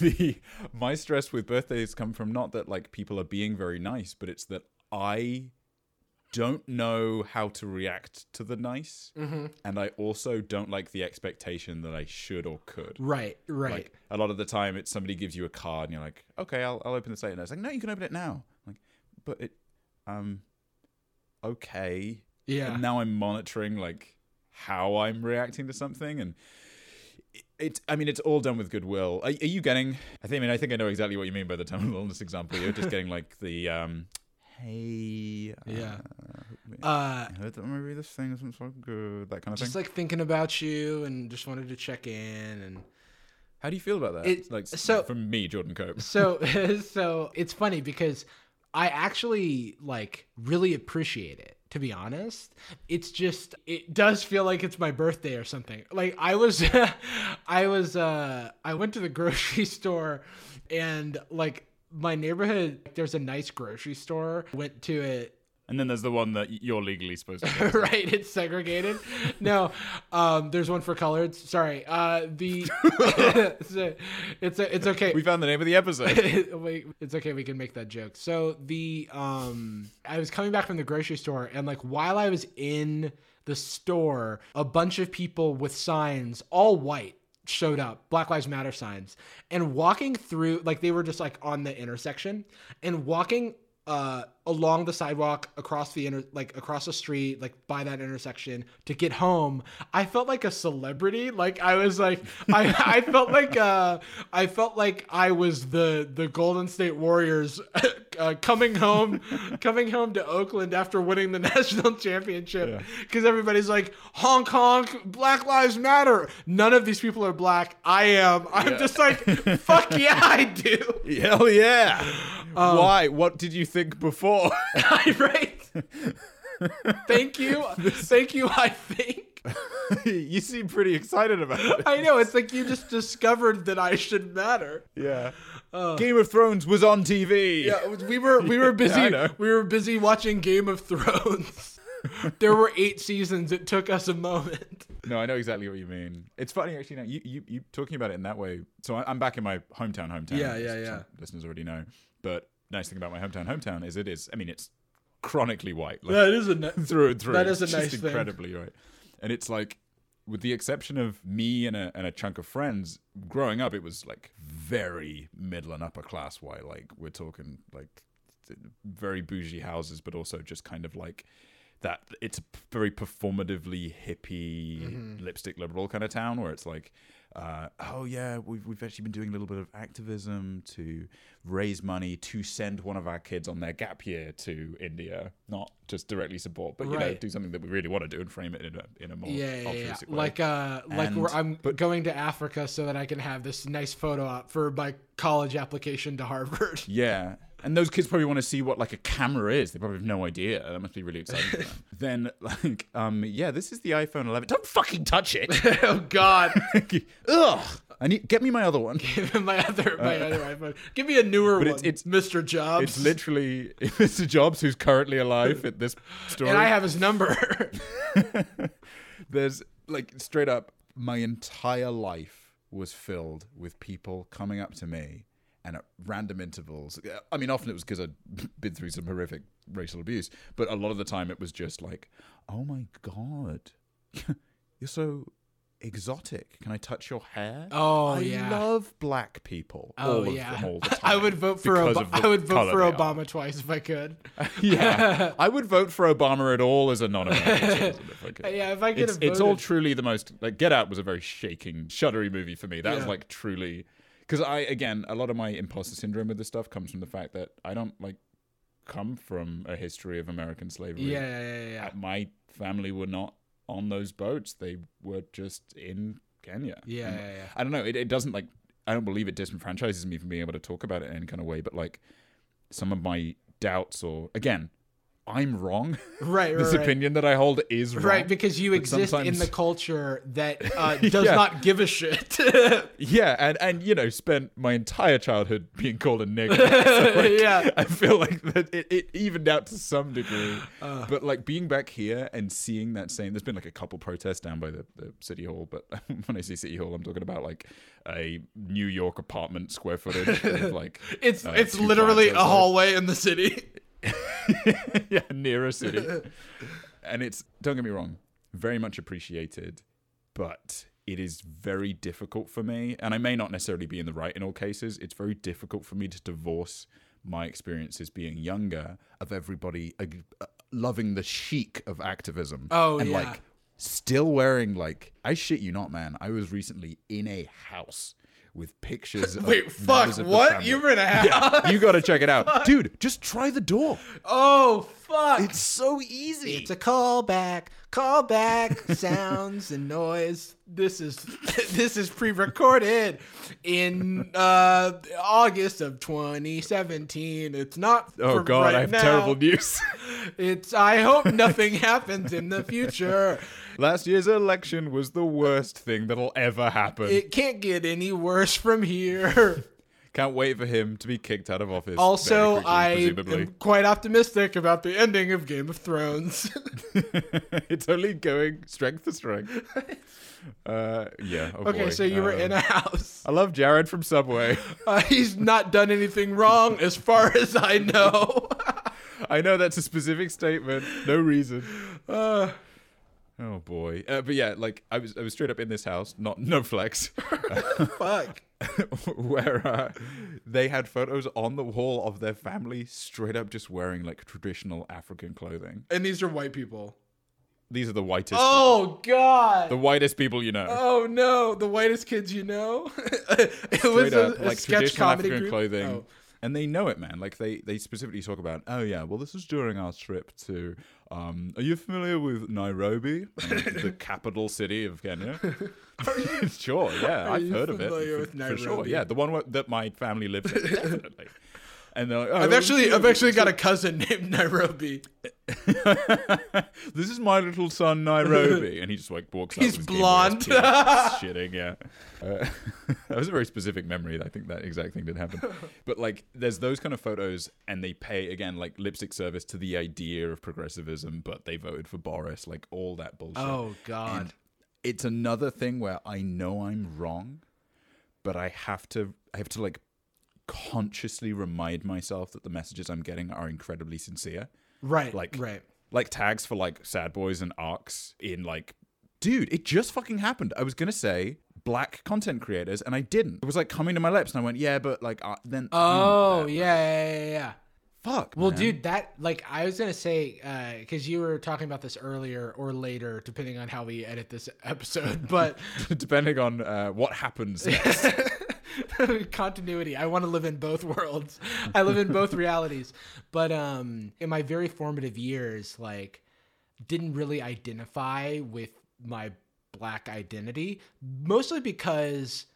The my stress with birthdays come from not that like people are being very nice, but it's that I don't know how to react to the nice, Mm-hmm. and I also don't like the expectation that I should or could. Right. Right. Like a lot of the time, it's somebody gives you a card, and you're like, "Okay, I'll, I'll open this later." And it's like, "No, you can open it now." I'm like, but it, um, okay. yeah. And now I'm monitoring like how I'm reacting to something, and it. it I mean, it's all done with goodwill. Are, are you getting? I think. I mean, I think I know exactly what you mean by the terminal illness example. You're just getting like the um, hey, uh, Yeah. I Uh, heard that maybe this thing isn't so good. That kind of just thing. Just like thinking about you, and just wanted to check in, and How do you feel about that? it- like so- from me, Jordan Cope. so so it's funny because I actually like really appreciate it. To be honest, it's just it does feel like it's my birthday or something. Like I was, I was, uh, I went to the grocery store, and like my neighborhood, there's a nice grocery store. Went to it And then there's the one that you're legally supposed to get. right, it's segregated. No, um, there's one for colored. Sorry, uh, the it's a, it's okay. we found the name of the episode. It's okay. We can make that joke. So the um, I was coming back from the grocery store, and like while I was in the store, a bunch of people with signs, all white, showed up, Black Lives Matter signs, and walking through, like they were just like on the intersection, and walking uh, along the sidewalk across the inter like across the street like by that intersection to get home i felt like a celebrity. Like i was like i i felt like uh i felt like i was the the golden state warriors uh, coming home coming home to oakland after winning the national championship because everybody's like honk honk black lives matter. None of these people are black. I am. I'm just like fuck yeah i do. Hell yeah! Oh. Why? What did you think before? right. Thank you. Thank you, I think. you seem pretty excited about it. I know. It's like you just discovered that I should matter. Yeah. Oh. Game of Thrones was on TV. Yeah, we were we were busy I know. we were busy watching Game of Thrones. there were eight seasons. It took us a moment. No, I know exactly what you mean. It's funny actually. Now you you, you talking about it in that way. So I, I'm back in my hometown. Hometown. Yeah, yeah, yeah. Listeners already know. But nice thing about my hometown. Hometown is it is. I mean, it's chronically white. Like, That is a ni- through and through. That is a nice just thing. incredibly right. And it's like, with the exception of me and a and a chunk of friends, growing up, it was like very middle and upper class white. Like we're talking like very bougie houses, but also just kind of like that. It's a very performatively hippie Mm-hmm. lipstick liberal kind of town where it's like. Uh, oh yeah, we've we've actually been doing a little bit of activism to raise money to send one of our kids on their gap year to India, not just directly support, but you know, do something that we really want to do and frame it in a in a more Yeah, yeah, yeah. way. Like uh like And- where I'm going to Africa so that I can have this nice photo op for my college application to Harvard. yeah, and those kids probably want to see what like a camera is. They probably have no idea. That must be really exciting then like um yeah, this is the iPhone 11. Don't fucking touch it. oh God! Ugh. I need get me my other one. Give me my other my other iPhone. Give me a newer one. Uh, it's- it's- Mr. Jobs. It's literally Mr. Jobs who's currently alive at this story. and I have his number. There's like straight up, my entire life was filled with people coming up to me and at random intervals. I mean, often it was because I'd been through some horrific racial abuse, but a lot of the time it was just like, oh my God, you're so exotic. Can I touch your hair? Oh, I yeah. love black people. Oh all of yeah, them all the time. I would vote for Ob- I would vote for. Obama twice if I could. yeah, I would vote for Obama at all as a non-American if I could. Yeah, if I could It's, it's all truly the most like Get Out was a very shaking, shuddery movie for me. That was like truly because I again a lot of my imposter syndrome with this stuff comes from the fact that I don't like come from a history of American slavery. Yeah, yeah, yeah, yeah. Uh, my family were not on those boats; they were just in Kenya. Yeah, And yeah, yeah. I don't know. It, it doesn't like I don't believe it disenfranchises me from being able to talk about it in any kind of way. But like some of my doubts, or again, I'm wrong. Right, right, this right. opinion that I hold is wrong. Right, because you exist in the culture that uh, does Yeah. not give a shit. Yeah, and and you know, spent my entire childhood being called a nigger. So, like, Yeah. I feel like that it, it evened out to some degree. Uh. but like being back here and seeing that same, there's been like a couple protests down by the, the city hall. But when I say city hall, I'm talking about like a New York apartment square footage. Of like it's uh, it's literally a hallway in the city. yeah, near a city. and it's don't get me wrong, very much appreciated, but it is very difficult for me, and I may not necessarily be in the right in all cases. It's very difficult for me to divorce my experiences being younger of everybody uh, uh, loving the chic of activism. Oh, and yeah. like still wearing like I shit you not, man. I was recently in a house with pictures. of Wait, fuck, of what? family. You were in a house? Yeah, you got to check it out, dude. Just try the door. Oh fuck! It's so easy. It's a callback, callback, sounds and noise. This is this is pre-recorded in uh, August of 2017. It's not. oh for god, right I have now. terrible news. It's. I hope nothing happens in the future. Last year's election was the worst thing that'll ever happen. It can't get any worse from here. Can't wait for him to be kicked out of office. Also, quickly, I presumably. am quite optimistic about the ending of Game of Thrones. it's only going strength to strength. Uh, yeah. Oh okay, boy. so you were Um, in a house. I love Jared from Subway. Uh, he's not done anything wrong, as far as I know. I know that's a specific statement. No reason. Uh, Oh boy. Uh, but yeah, like I was, I was straight up in this house. Not no flex. fuck. where uh, they had photos on the wall of their family straight up just wearing like traditional African clothing. And these are white people. These are the whitest, Oh God. the whitest people you know. Oh no, the whitest kids you know. it was straight a, up a like sketch traditional comedy African group. clothing. Oh. And they know it, man. Like they, they specifically talk about, oh yeah, well this is during our trip to. Um, are you familiar with Nairobi, the capital city of Kenya? sure, yeah, Are I've you heard of it familiar for, for sure. Yeah, the one where, that my family lives in, definitely. And they're like, oh, I've actually, I've actually got a cousin named Nairobi. this is my little son Nairobi, and he just like walks. He's with his Game Boy, blonde. shitting. Yeah, uh, that was a very specific memory. I think that exact thing did happen. But like, there's those kind of photos, and they pay again like lipstick service to the idea of progressivism, but they voted for Boris, like all that bullshit. Oh God. And it's another thing where I know I'm wrong, but I have to I have to like consciously remind myself that the messages I'm getting are incredibly sincere. right. like- right. Like tags for like sad boys and arcs in like dude, it just fucking happened. I was gonna say black content creators and I didn't. It was like coming to my lips and I went, yeah, but like uh, then Oh mm, yeah, yeah, yeah, yeah. fuck. Well, man. dude, that like I was gonna say uh, because you were talking about this earlier or later, depending on how we edit this episode. But depending on uh, what happens next. continuity. I want to live in both worlds. I live in both realities. But um, in my very formative years, like, didn't really identify with my black identity, mostly because.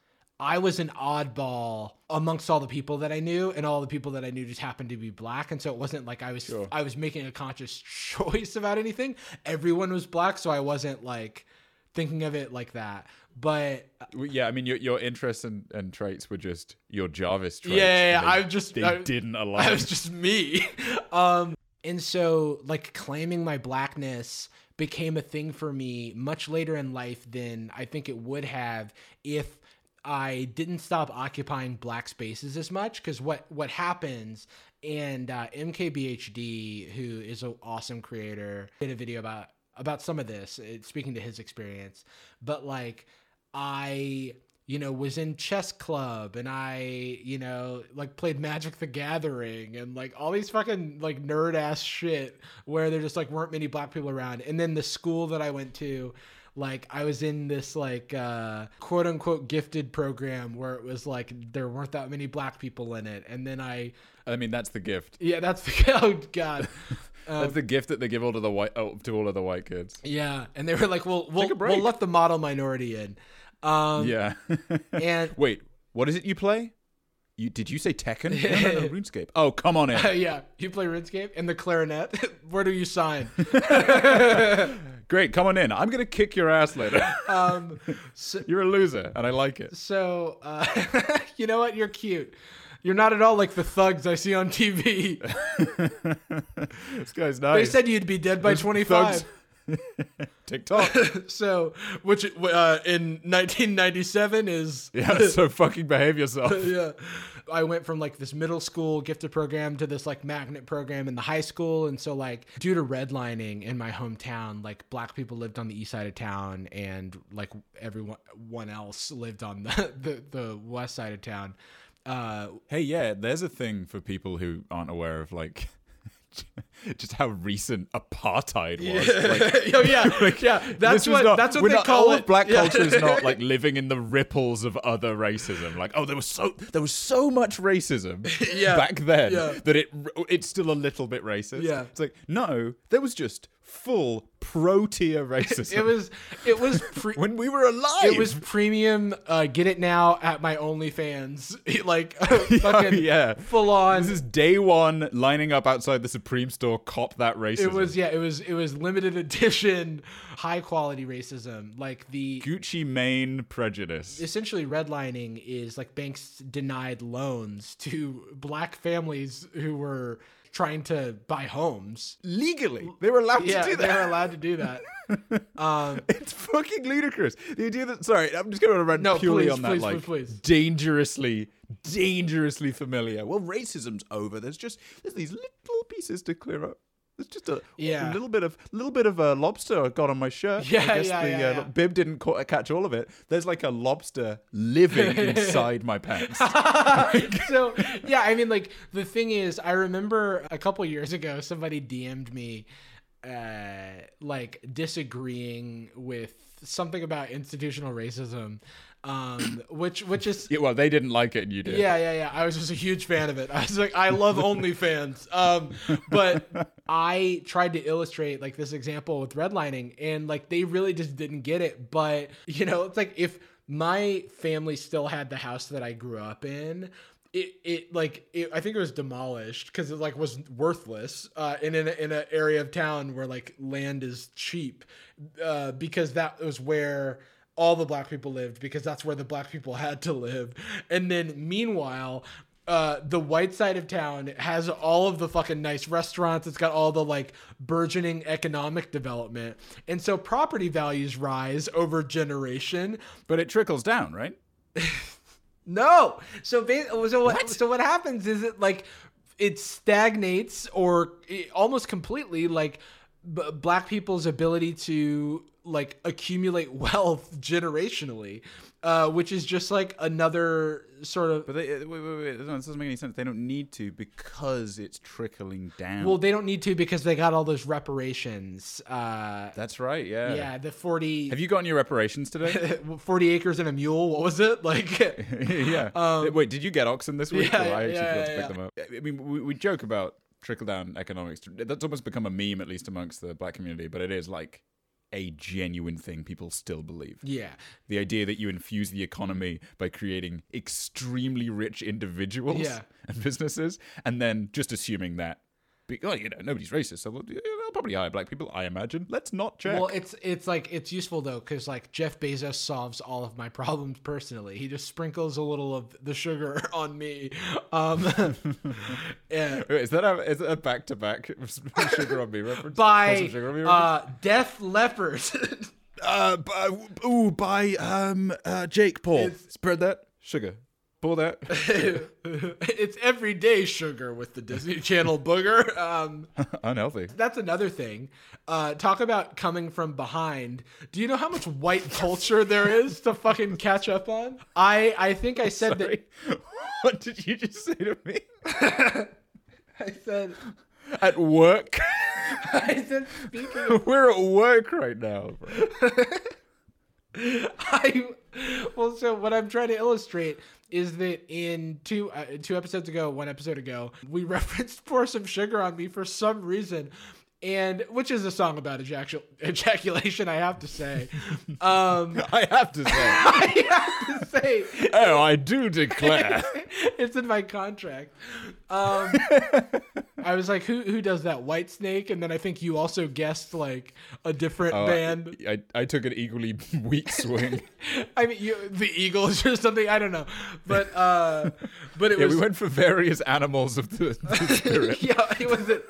I was an oddball amongst all the people that I knew, and all the people that I knew just happened to be black, and so it wasn't like I was Sure. I was making a conscious choice about anything. Everyone was black, so I wasn't like thinking of it like that. But yeah, I mean your your interests and, and traits were just your Jarvis traits. Yeah, they- I'm just- they I- didn't align. I was just me. Um, and so like claiming my blackness became a thing for me much later in life than I think it would have if I didn't stop occupying black spaces as much. Because what what happens and uh, MKBHD, who is an awesome creator, did a video about about some of this, uh, speaking to his experience. But like, I you know was in chess club and I you know like played Magic the Gathering and like all these fucking like nerd ass shit where there just like weren't many black people around. And then the school that I went to like I was in this like uh quote unquote gifted program where it was like there weren't that many black people in it and then I I mean that's the gift. yeah that's the oh god That's the gift that they give all to the white oh, to all of the white kids. yeah and they were like well we'll, we'll let the model minority in um Yeah. and Wait, what is it you play? You did you say Tekken? No, no, no, RuneScape. Oh, come on in. yeah you play RuneScape and the clarinet where do you sign Great, come on in. I'm gonna kick your ass later. um so, You're a loser, and I like it. so uh you know what you're cute you're not at all like the thugs I see on TV. This guy's nice. They said you'd be dead by 25. thugs. TikTok. so, which uh, in 1997 is Yeah, so fucking behave yourself. yeah. I went from like this middle school gifted program to this like magnet program in the high school. And so, like, due to redlining in my hometown, like, black people lived on the east side of town and like everyone one else lived on the, the, the west side of town. Uh, Hey, yeah, there's a thing for people who aren't aware of like just how recent apartheid was. Like, oh, yeah, yeah. That's what not- that's what we're they not- call all it. of black Yeah. culture is not like living in the ripples of other racism. Like, oh, there was so there was so much racism Yeah. back then Yeah. that it it's still a little bit racist. Yeah. it's like no, there was just full pro tier racism. It was it was pre- when we were alive. it was premium. Uh, get it now at my OnlyFans. like fucking yeah. full on. This is day one lining up outside the Supreme store. Cop that racism. It was yeah. It was it was limited edition, high quality racism. Like the Gucci Mane prejudice. essentially redlining is like banks denied loans to black families who were trying to buy homes. Legally, they were allowed Yeah, to do that. they were allowed to do that. Um, It's fucking ludicrous. The idea that sorry, I'm just going to run No, purely please, on that please, like please, please. dangerously, dangerously familiar. Well, racism's over. There's just there's these little pieces to clear up. There's just a, Yeah. a little bit of little bit of a lobster I got on my shirt. Yeah, I guess yeah, the yeah, uh, yeah. bib didn't ca- catch all of it. There's like a lobster living inside my pants. so yeah, I mean, like the thing is, I remember a couple years ago, somebody DM'd me, uh, like disagreeing with something about institutional racism, um, which which is Yeah, well, they didn't like it, and you did. yeah, yeah, yeah. I was just a huge fan of it. I was like, I love OnlyFans. Um, but I tried to illustrate like this example with redlining, and like they really just didn't get it. But you know, it's like if my family still had the house that I grew up in. It, it like it, I think it was demolished because it like was worthless uh, and in a, in an area of town where like land is cheap uh, because that was where all the black people lived because that's where the black people had to live. And then meanwhile, uh, the white side of town has all of the fucking nice restaurants. It's got all the like burgeoning economic development. And so property values rise over generation. but it trickles down, right? No. So so what, so what happens is it like it stagnates or it, almost completely like b- black people's ability to like accumulate wealth generationally, uh, which is just like another sort of But they, uh, wait, wait, wait. No, this doesn't make any sense. They don't need to because it's trickling down. well, they don't need to because they got all those reparations. Uh, that's right. Yeah. yeah, the 40, Have you gotten your reparations today? 40 acres and a mule. What was it like? yeah. Wait, did you get oxen this week? Um, yeah, I actually yeah, forgot to yeah, them up. I mean, we, we joke about trickle down economics. That's almost become a meme, at least amongst the black community. But it is like a genuine thing people still believe. yeah. The idea that you infuse the economy by creating extremely rich individuals Yeah. and businesses, and then just assuming that, be- oh, you know, nobody's racist, so they'll, they'll probably hire black people. I imagine. Let's not check. Well, it's it's like it's useful though because like Jeff Bezos solves all of my problems personally. He just sprinkles a little of the sugar on me. Um, yeah, Wait, is that a is that a back to back sugar on me reference? By sugar on me reference? uh, Def Leppard. Uh, by, ooh, by um, uh, Jake Paul. It's- Spread that sugar. Pour that. it's everyday sugar with the Disney Channel booger. Um, Unhealthy. that's another thing. Uh, talk about coming from behind. Do you know how much white culture there is to fucking catch up on? I I think I said that. What did you just say to me? I said At work. I said speaking of We're at work right now. Bro. I well, so what I'm trying to illustrate is that in two uh, two episodes ago, one episode ago, we referenced "Pour Some Sugar on Me" for some reason, and which is a song about ejacul- ejaculation. I have to say, um, I have to say. I have to say, oh, I do declare. it's in my contract. Um, I was like, who who does that? Whitesnake, and then I think you also guessed like a different Oh, band. I, I took an equally weak swing. I mean, you, the Eagles or something. I don't know, but uh, but it yeah, was we went for various animals of the, the spirit. yeah, it was it.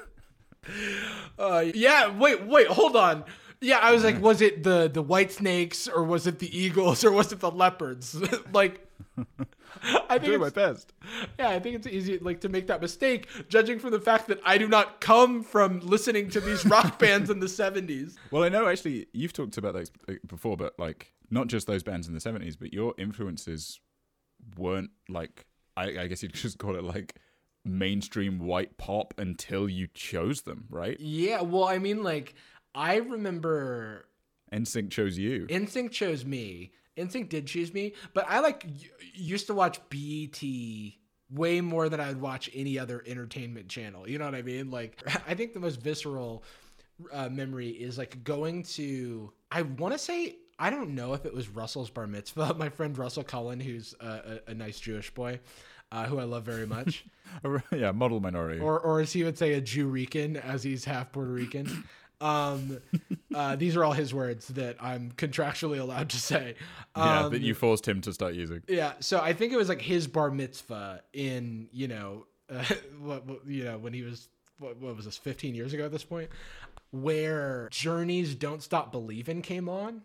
Uh, yeah, wait, wait, hold on. Yeah, I was like, was it the the white snakes or was it the eagles or was it the leopards? like, I think Doing my it's, best. yeah, I think it's easy like to make that mistake, judging from the fact that I do not come from listening to these rock bands in the seventies. Well, I know actually you've talked about those uh, before, but like not just those bands in the seventies, but your influences weren't like I, I guess you'd just call it like mainstream white pop until you chose them, right? Yeah, well, I mean, like, I remember NSYNC chose you. NSYNC chose me. NSYNC did choose me, but I like y- used to watch BET way more than I'd watch any other entertainment channel. You know what I mean? Like I think the most visceral uh, memory is like going to. I want to say I don't know if it was Russell's bar mitzvah. My friend Russell Cullen, who's a, a, a nice Jewish boy, uh, who I love very much, yeah, model minority. or or as he would say, a Jew Rican, as he's half Puerto Rican. Um, uh, these are all his words that I'm contractually allowed to say. yeah, Um, that you forced him to start using. yeah, so I think it was like his bar mitzvah in you know, uh, what, what you know when he was what, what was this 15 years ago at this point, where Journey's "Don't Stop Believing" came on,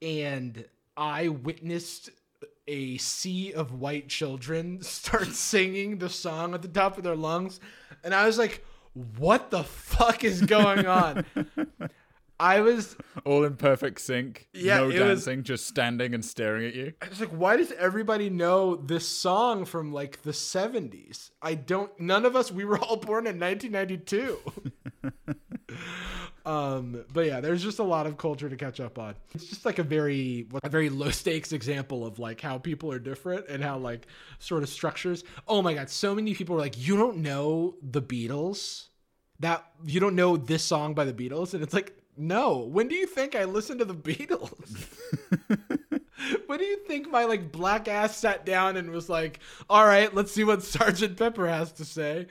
and I witnessed a sea of white children start singing the song at the top of their lungs, and I was like, "What the fuck is going on?" I was All in perfect sync. Yeah, no it was- dancing, just standing and staring at you. I was like, why does everybody know this song from like the 70s? I don't, none of us, we were all born in 1992. um, but yeah, there's just a lot of culture to catch up on. It's just like a very, a very low stakes example of like how people are different and how like sort of structures. Oh my God, so many people are like, you don't know the Beatles? That, you don't know this song by the Beatles? And it's like, no. When do you think I listened to the Beatles? When do you think my like black ass sat down and was like, "All right, let's see what Sergeant Pepper has to say"?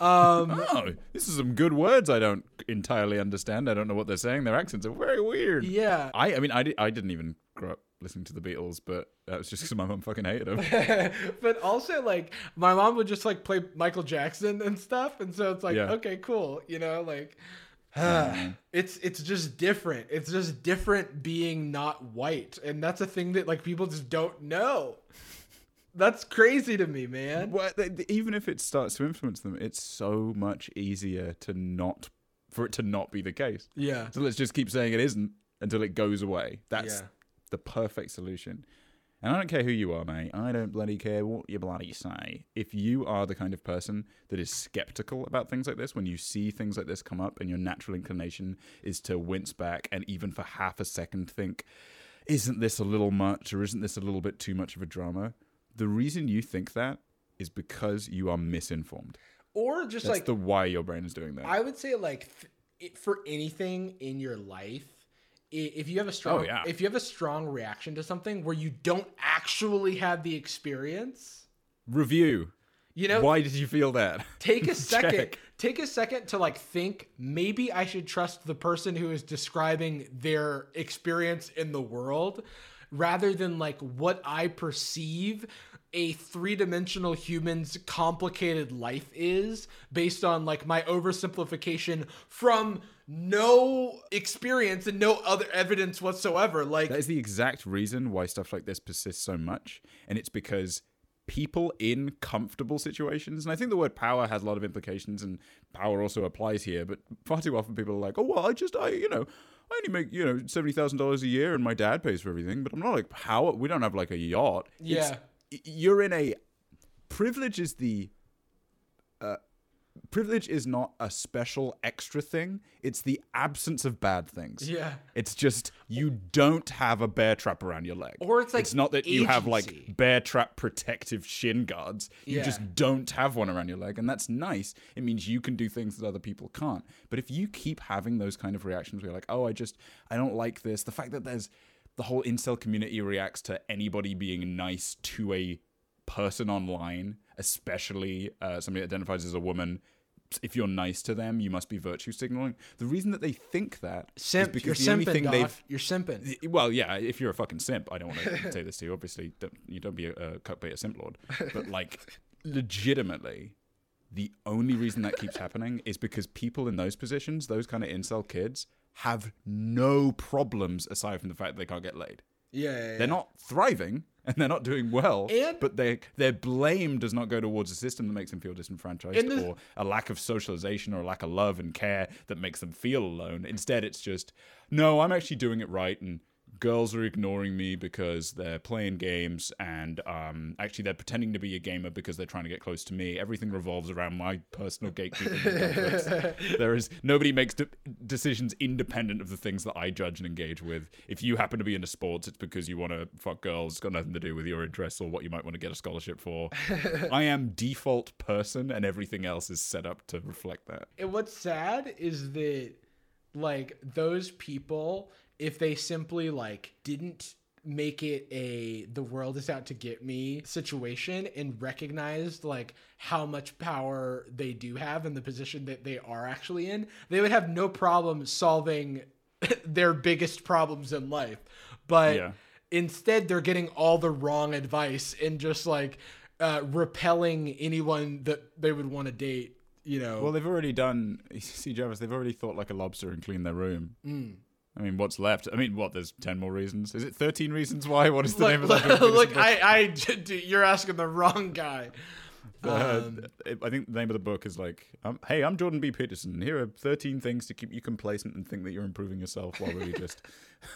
Um, Oh, this is some good words I don't entirely understand. I don't know what they're saying. Their accents are very weird. yeah, I, I mean, I, di- I didn't even grow up listening to the Beatles, but that was just because my mom fucking hated them. but also like my mom would just like play Michael Jackson and stuff, and so it's like, Yeah. okay, cool, you know, like. it's it's just different. It's just different being not white, and that's a thing that like people just don't know. That's crazy to me, man. well, th- th- even if it starts to influence them, it's so much easier to not for it to not be the case. Yeah, So let's just keep saying it isn't until it goes away. That's Yeah. the perfect solution. And I don't care who you are, mate. I don't bloody care what you bloody say. If you are the kind of person that is skeptical about things like this, when you see things like this come up and your natural inclination is to wince back and even for half a second think, isn't this a little much or isn't this a little bit too much of a drama? The reason you think that is because you are misinformed. or just That's like the why your brain is doing that. I would say like th- for anything in your life, if you have a oh, strong Oh, yeah. if you have a strong reaction to something where you don't actually have the experience, Review. you know, Why did you feel that? take a second take a second to like think maybe I should trust the person who is describing their experience in the world rather than like what I perceive a three-dimensional human's complicated life is based on like my oversimplification from no experience and no other evidence whatsoever like That is the exact reason why stuff like this persists so much. And it's because people in comfortable situations, and I think the word power has a lot of implications, and power also applies here, but far too often people are like, oh, well, I just, I, you know, I only make, you know, $70,000 a year and my dad pays for everything, but I'm not like, power, we don't have like a yacht. It's- Yeah. you're in a, privilege is the, privilege is not a special extra thing. It's the absence of bad things. yeah It's just you don't have a bear trap around your leg. Or it's like it's not that you have like bear trap protective shin guards. You Yeah. just don't have one around your leg, and that's nice. It means you can do things that other people can't. But if you keep having those kind of reactions where you're like, oh, I just I don't like this, the fact that there's the whole incel community reacts to anybody being nice to a person online, especially uh, somebody that identifies as a woman. If you're nice to them, you must be virtue signaling. The reason that they think that is simp because you're the only thing Doc. they've you're simping well, yeah, if you're a fucking simp, I don't want to say this to you. Obviously, don't, you don't be a, a cuckbait, a simp lord. But like, legitimately, the only reason that keeps happening is because people in those positions, those kind of incel kids, have no problems aside from the fact that they can't get laid. yeah, yeah, yeah. They're not thriving and they're not doing well, And- but they their blame does not go towards a system that makes them feel disenfranchised the- or a lack of socialization or a lack of love and care that makes them feel alone. Instead, it's just no, I'm actually doing it right and girls are ignoring me because they're playing games and um, actually they're pretending to be a gamer because they're trying to get close to me. Everything revolves around my personal gatekeeping. there is nobody makes de- decisions independent of the things that I judge and engage with. If you happen to be into sports, it's because you want to fuck girls. It's got nothing to do with your interests or what you might want to get a scholarship for. I am default person, and everything else is set up to reflect that. And what's sad is that like those people if they simply like didn't make it a the world is out to get me situation and recognized like how much power they do have in the position that they are actually in they would have no problem solving their biggest problems in life but Yeah. instead they're getting all the wrong advice and just like uh, repelling anyone that they would want to date you know Well, they've already done. See, Jarvis, they've already thought like a lobster and cleaned their room. Mm. Mean, what's left? I mean, what? There's ten more reasons. Is it thirteen reasons why? What is the look, name of that? look, look? I, I, you're asking the wrong guy. Uh, Um, it- I think the name of the book is like, um, "Hey, I'm Jordan B. Peterson. Here are 13 things to keep you complacent and think that you're improving yourself, while really just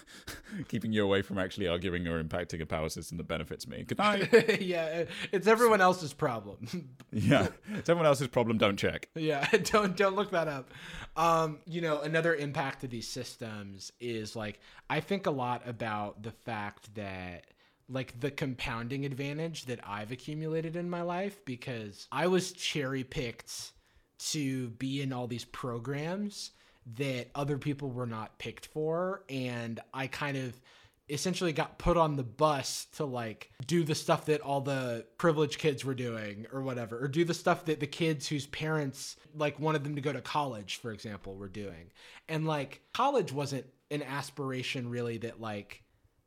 keeping you away from actually arguing or impacting a power system that benefits me." Good night. yeah, it's everyone else's problem. yeah, it's everyone else's problem. Don't check. yeah, don't don't look that up. Um, you know, another impact of these systems is like I think a lot about the fact that like the compounding advantage that I've accumulated in my life because I was cherry picked to be in all these programs that other people were not picked for and I kind of essentially got put on the bus to like do the stuff that all the privileged kids were doing or whatever or do the stuff that the kids whose parents like wanted them to go to college for example were doing. And like college wasn't an aspiration really that like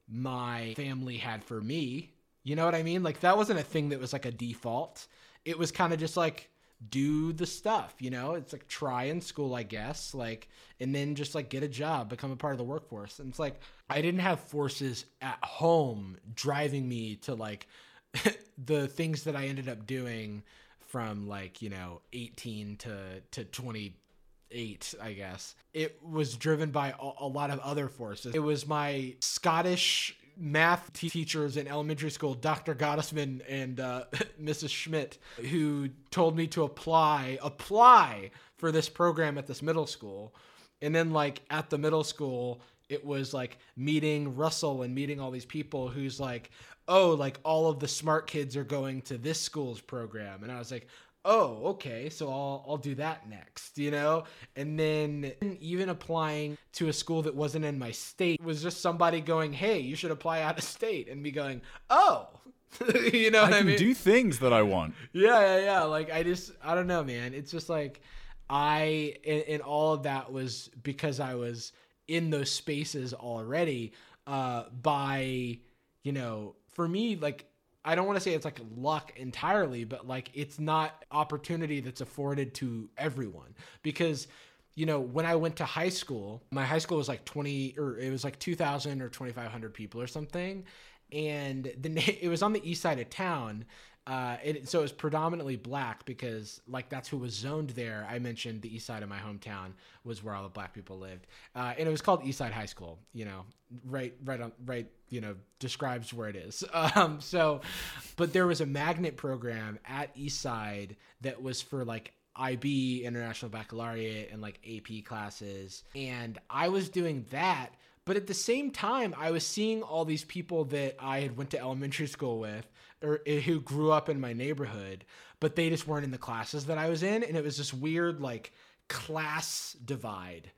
my family had for me. You know what i mean? Like that wasn't a thing that was like a default. It was kind of just like do the stuff you know? It's like try in school i guess like and then just like get a job become a part of the workforce. And it's like i didn't have forces at home driving me to like the things that i ended up doing from like you know 18 to to 28 i guess. It was driven by a lot of other forces. It was my scottish math te- teachers in elementary school, Dr. Gottesman and uh, Mrs. Schmidt, who told me to apply, apply for this program at this middle school. And then, like, at the middle school, it was like meeting Russell and meeting all these people who's like, oh, like all of the smart kids are going to this school's program. And I was like, oh, okay, so I'll I'll do that next, you know? And then even applying to a school that wasn't in my state was just somebody going, "Hey, you should apply out of state." And me going, "Oh." you know what I I, can mean? do things that I want. yeah, yeah, yeah. Like I just I don't know, man. It's just like I and, and all of that was because I was in those spaces already uh by you know, for me like I don't want to say it's like luck entirely, but like it's not opportunity that's afforded to everyone because you know, when I went to high school, my high school was like 20 or it was like 2000 or 2500 people or something and the it was on the east side of town. Uh, it, so it was predominantly black because like that's who was zoned there. I mentioned the east side of my hometown was where all the black people lived, uh, and it was called East Side High School. You know, right, right on, right. You know, describes where it is. Um, so, but there was a magnet program at East Side that was for like IB International Baccalaureate and like AP classes, and I was doing that but at the same time i was seeing all these people that i had went to elementary school with or eh, who grew up in my neighborhood but they just weren't in the classes that i was in and it was this weird like class divide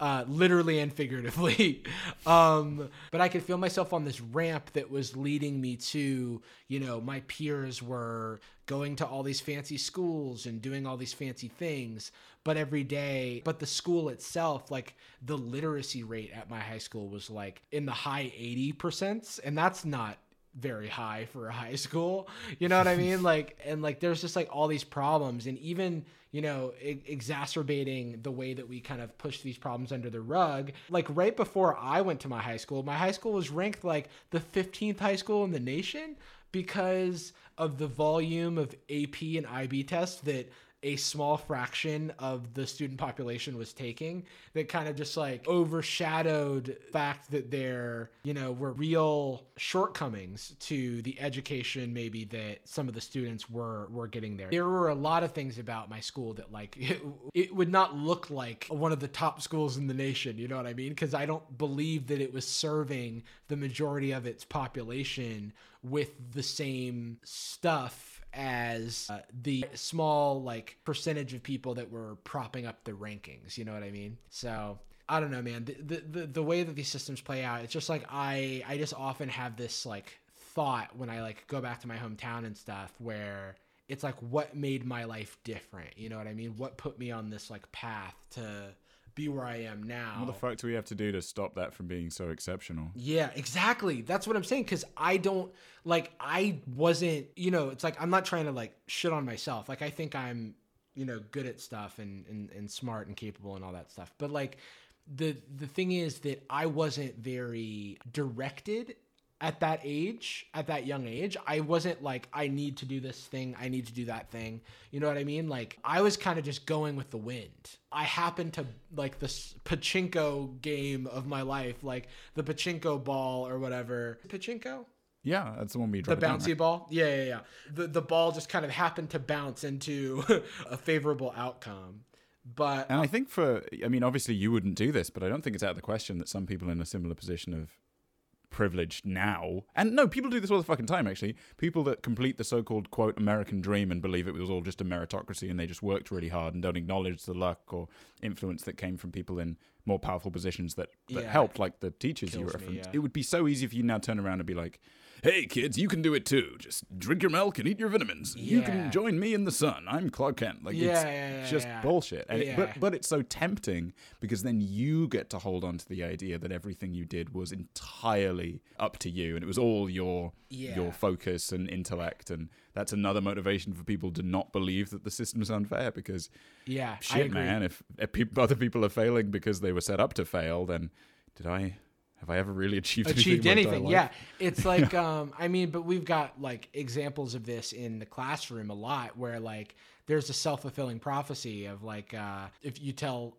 uh, literally and figuratively. um, but I could feel myself on this ramp that was leading me to, you know, my peers were going to all these fancy schools and doing all these fancy things. But every day, but the school itself, like the literacy rate at my high school was like in the high 80%. And that's not very high for a high school. You know what I mean? Like, and like, there's just like all these problems, and even you know, e- exacerbating the way that we kind of push these problems under the rug. Like right before I went to my high school, my high school was ranked like the 15th high school in the nation because of the volume of AP and IB tests that a small fraction of the student population was taking that kind of just like overshadowed fact that there you know were real shortcomings to the education maybe that some of the students were were getting there. There were a lot of things about my school that like it, it would not look like one of the top schools in the nation you know what i mean? Because i don't believe that it was serving the majority of its population with the same stuff as uh, the small like percentage of people that were propping up the rankings you know what i mean so I don't know, man. The, the the the way that these systems play out, it's just like I I just often have this like thought when I like go back to my hometown and stuff where it's like what made my life different. You know what I mean? What put me on this like path to be where I am now. What the fuck do we have to do to stop that from being so exceptional? Yeah, exactly. That's what I'm saying. Cause I don't like, I wasn't, you know, it's like, I'm not trying to like shit on myself. Like, I think I'm, you know, good at stuff and, and, and smart and capable and all that stuff. But like, the, the thing is that I wasn't very directed at that age, at that young age, I wasn't like, I need to do this thing, I need to do that thing. You know what I mean? Like, I was kind of just going with the wind. I happened to like this pachinko game of my life, like the pachinko ball or whatever. Pachinko? Yeah, that's the one we dropped. The bouncy ball? Yeah, yeah, yeah. The, the ball just kind of happened to bounce into a favorable outcome. But And I think for, I mean, obviously you wouldn't do this, but I don't think it's out of the question that some people in a similar position of privilege now, and no, people do this all the fucking time, actually. People that complete the so called, quote, American dream and believe it was all just a meritocracy and they just worked really hard and don't acknowledge the luck or influence that came from people in more powerful positions that, that Yeah. helped, like the teachers you Kills me, referenced. yeah. It would be so easy if you now turn around and be like, Hey kids, you can do it too. Just drink your milk and eat your vitamins. You can join me in the sun. I'm Clark Kent. Like Yeah, it's yeah, yeah, just yeah. bullshit. And it- but but it's so tempting because then you get to hold on to the idea that everything you did was entirely up to you and it was all your Yeah. your focus and intellect and that's another motivation for people to not believe that the system's unfair because yeah, shit man if, if other people are failing because they were set up to fail then did I have I ever really achieved achieved anything, anything. Yeah. It's like um I mean, but we've got like examples of this in the classroom a lot where like there's a self-fulfilling prophecy of like uh if you tell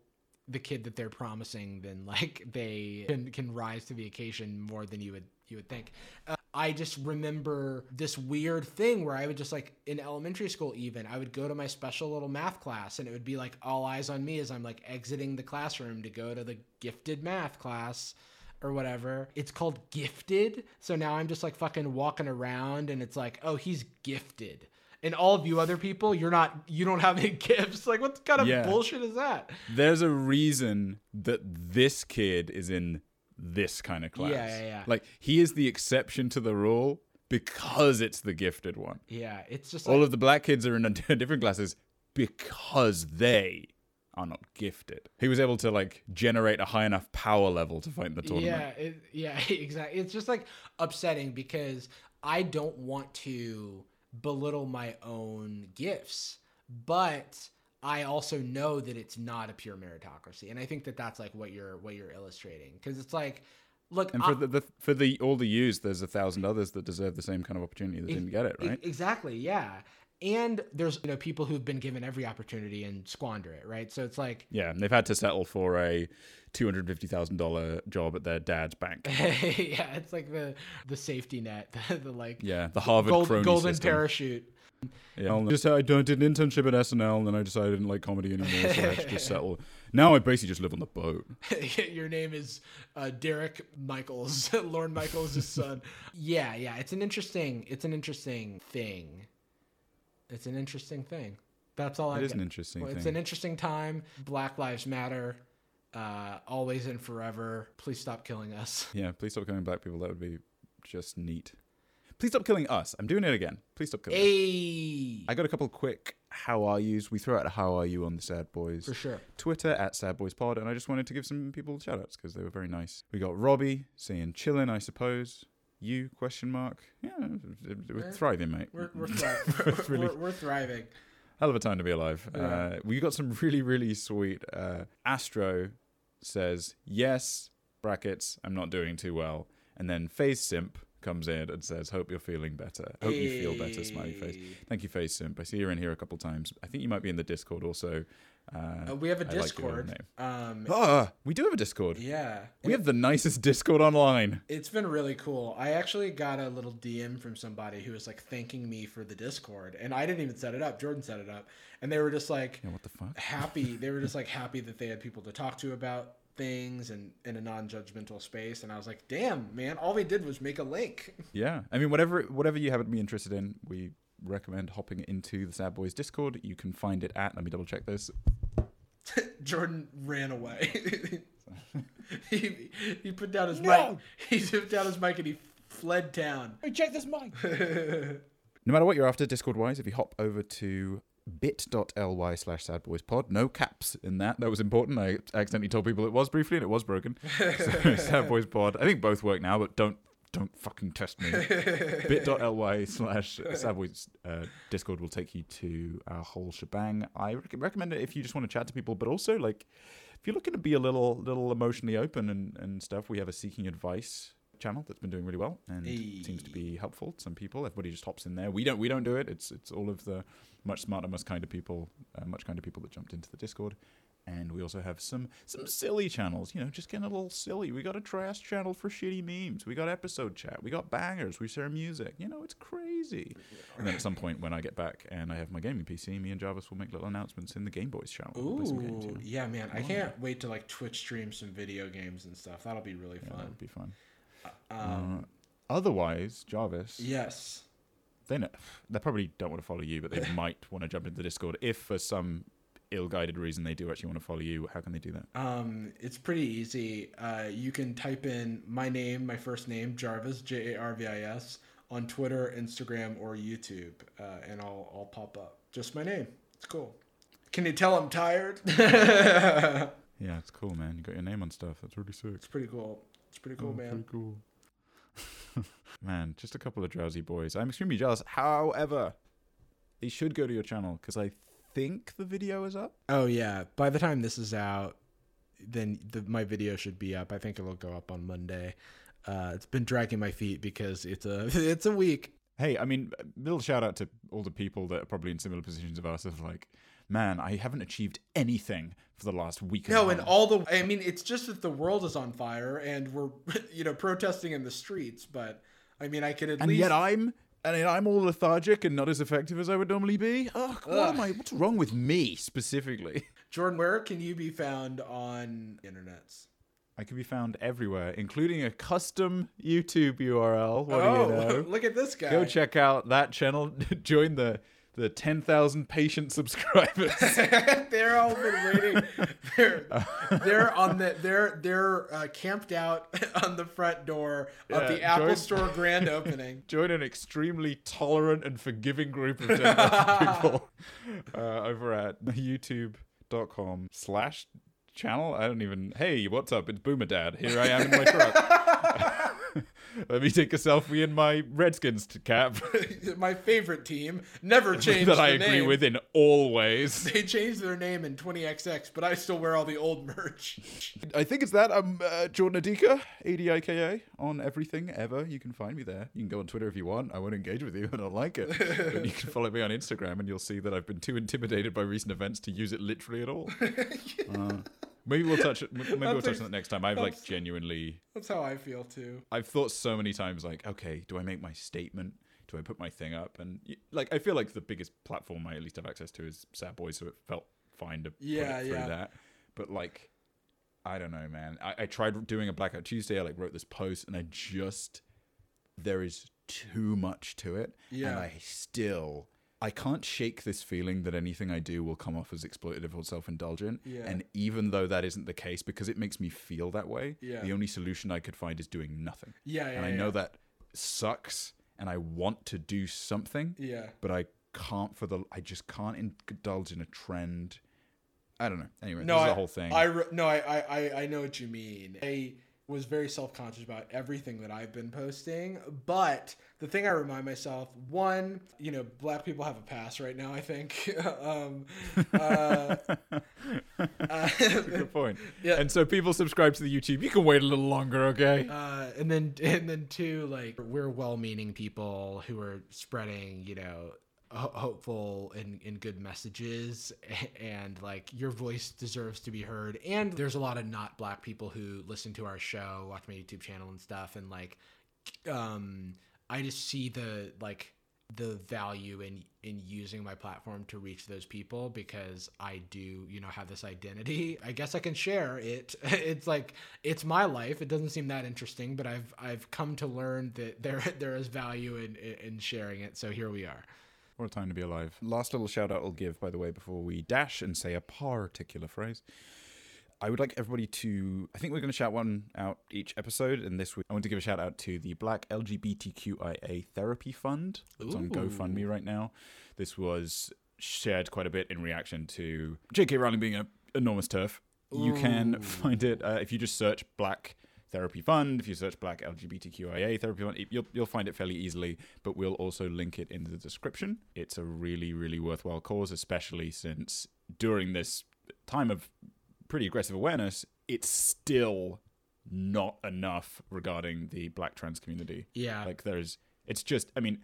the kid that they're promising then like they can, can rise to the occasion more than you would you would think. Uh, I just remember this weird thing where I would just like in elementary school even I would go to my special little math class and it would be like all eyes on me as I'm like exiting the classroom to go to the gifted math class or whatever. It's called gifted. So now I'm just like fucking walking around and it's like, oh, he's gifted. And all of you other people, you're not, you don't have any gifts. Like, what kind of Yeah. bullshit is that? there's a reason that this kid is in this kind of class. Yeah, yeah, yeah. Like he is the exception to the rule because it's the gifted one. Yeah, it's just All like, of the black kids are in different classes because they are not gifted. He was able to like generate a high enough power level to fight the tournament. yeah, it, yeah, exactly. It's just like upsetting because I don't want to belittle my own gifts, but I also know that it's not a pure meritocracy, and I think that that's like what you're what you're illustrating because it's like, look, And I- for the, the for the all the U's, there's a thousand others that deserve the same kind of opportunity that didn't get it, right? Exactly, yeah. And there's you know people who've been given every opportunity and squander it, right? So it's like, Yeah, and they've had to settle for a two hundred fifty thousand dollar job at their dad's bank. yeah, it's like the the safety net, the, the like Yeah, the Harvard gold, crony golden system. parachute. Yeah, I'll just I did an internship at SNL, and then I decided I didn't like comedy anymore, so I had to just settle. Now I basically just live on the boat. Your name is uh, Derek Michaels, Lorne Michaels' son. Yeah, yeah. It's an interesting. It's an interesting thing. It's an interesting thing. That's all I. It is got. an interesting Well, It's an interesting time. Black Lives Matter. Uh, always and forever. Please stop killing us. Yeah, please stop killing black people. That would be just neat. Please stop killing us. I'm doing it again. Please stop killing us. Hey, I got a couple quick how are yous. We throw out a how are you on the Sad Boys. for sure. Twitter at Sad Boys Pod, and I just wanted to give some people shout outs because they were very nice. We got Robbie saying chillin', I suppose. You question mark? Yeah, we're thriving, mate. We're we're, thri- we're, Really- we're, we're thriving. Hell of a time to be alive. Yeah. Uh, we got some really, really sweet. Uh, Astro says, yes, brackets, I'm not doing too well. And then Phase Simp comes in and says, hope you're feeling better. Hope you feel better, smiley face. Thank you, Phase Simp. I see you're in here a couple times. I think you might be in the Discord also. Uh, Uh, we have a I like Discord. name. um, Ah, we do have a Discord. yeah, We have the nicest Discord online. It's been really cool. I actually got a little DM from somebody who was like thanking me for the Discord, and I didn't even set it up. Jordan set it up, and they were just like Yeah, what the fuck? happy. They were just like happy that they had people to talk to about things and in a non-judgmental space. And I was like, damn, man, all they did was make a link. Yeah, I mean, whatever whatever you happen to be interested in, we recommend hopping into the Sad Boys Discord. You can find it at. Let me double check this. Jordan ran away. he, he put down his No! mic. He put down his mic and he fled town. Hey, check this mic. no matter what you're after, Discord wise, if you hop over to bit.ly slash sadboyspod, no caps in that. That was important. I accidentally told people it was briefly and it was broken. so sadboyspod. I think both work now, but don't don't fucking test me. bit.ly slash sadboys uh, discord will take you to our whole shebang. I rec- recommend it if you just want to chat to people, but also like if you're looking to be a little little emotionally open and, and stuff, we have a seeking advice channel that's been doing really well and seems to be helpful to some people. Everybody just hops in there. We don't we don't do it. It's it's all of the much smarter, much kinder people, uh, much kinder people that jumped into the Discord. And we also have some some silly channels, you know, just getting a little silly. We got a trash channel for shitty memes. We got episode chat. We got bangers. We share music. You know, it's crazy. And then at some point when I get back and I have my gaming PC, me and Jarvis will make little announcements in the Game Boys channel. We'll some games, you Ooh, know. yeah, man. I can't wait to like Twitch stream some video games and stuff. That'll be really Yeah, that fun. would be fun. Um, Uh, otherwise, Jarvis, yes. they know, they probably don't want to follow you, but they might want to jump into the Discord if for some ill-guided reason they do actually want to follow you. How can they do that? Um, it's pretty easy. Uh, you can type in my name, my first name, Jarvis, J A R V I S, on Twitter, Instagram, or YouTube, uh, and I'll I'll pop up. Just my name. It's cool. Can you tell I'm tired? Yeah, it's cool, man. You got your name on stuff. That's really sick. It's pretty cool. It's pretty cool, Oh, man. Pretty cool. man, just a couple of drowsy boys. I'm extremely jealous. However, they should go to your channel because I think the video is up. Oh yeah. By the time this is out, then the, my video should be up. I think it'll go up on Monday. Uh, it's been dragging my feet because it's a it's a week. Hey, I mean, little shout out to all the people that are probably in similar positions of us. Of like, man, I haven't achieved anything for the last week. No, and and all the I mean, it's just that the world is on fire and we're you know protesting in the streets. But I mean, I could at and least yet I'm and I'm all lethargic and not as effective as I would normally be. Ugh, what Ugh. am I? What's wrong with me specifically? Jordan, where can you be found on internets? I can be found everywhere, including a custom YouTube URL. What oh, do you oh, know? look at this guy. Go check out that channel. Join the the ten thousand patient subscribers. they're all been waiting. They're they're on the they're they're uh, camped out on the front door of Yeah, the Apple join- Store grand opening. Join an extremely tolerant and forgiving group of people uh, over at youtube.com slash channel. I don't even. Hey, what's up? It's Boomer Dad. Here I am in my truck. Let me take a selfie in my Redskins cap My favorite team never changed that I agree name. with in all ways. They changed their name in 20XX, but I still wear all the old merch. I think it's that. I'm uh, Jordan Adika, A D I K A, on everything ever. You can find me there. You can go on Twitter if you want. I won't engage with you. I don't like it. but you can follow me on Instagram, and you'll see that I've been too intimidated by recent events to use it literally at all. Uh, maybe we'll touch it. Maybe we'll touch on it next time. I've like genuinely. That's how I feel too. I've thought so many times, like, okay, do I make my statement? Do I put my thing up? And like, I feel like the biggest platform I at least have access to is Sad Boy, so it felt fine to Yeah, put it through yeah. that. But like, I don't know, man. I, I tried doing a Blackout Tuesday. I like wrote this post, and I just there is too much to it, Yeah. and I still. I can't shake this feeling that anything I do will come off as exploitative or self-indulgent. Yeah. And even though that isn't the case, because it makes me feel that way, Yeah. the only solution I could find is doing nothing Yeah, yeah. and I know that sucks and I want to do something Yeah. but I can't for the I just can't indulge in a trend I don't know anyway No, this is I, a whole thing I no, I, I, I- I know what you mean. I was very self conscious about everything that I've been posting, but the thing I remind myself, one, you know, black people have a pass right now. I think. um, uh, uh, good point Yeah. and so people subscribe to the YouTube you can wait a little longer okay Uh, and then and then two, like we're well-meaning people who are spreading, you know, ho- hopeful and, and good messages, and like your voice deserves to be heard. And there's a lot of not black people who listen to our show, watch my YouTube channel and stuff, and like, um, I just see the like the value in in using my platform to reach those people because I do, you know, have this identity. I guess I can share it. It's like it's my life. It doesn't seem that interesting, but I've I've come to learn that there there is value in in sharing it. So here we are. What a time to be alive last little shout out I'll give by the way before we dash and say a particular phrase I would like everybody to. I think we're going to shout one out each episode, and this week I want to give a shout out to the Black LGBTQIA Therapy Fund. It's on GoFundMe right now. This was shared quite a bit in reaction to J.K. Rowling being an enormous TERF. You can find it uh, if you just search Black Therapy Fund. If you search Black LGBTQIA Therapy Fund, you'll you'll find it fairly easily. But we'll also link it in the description. It's a really really worthwhile cause, especially since during this time of pretty aggressive awareness, it's still not enough regarding the Black trans community. Yeah. Like there's, it's just, I mean.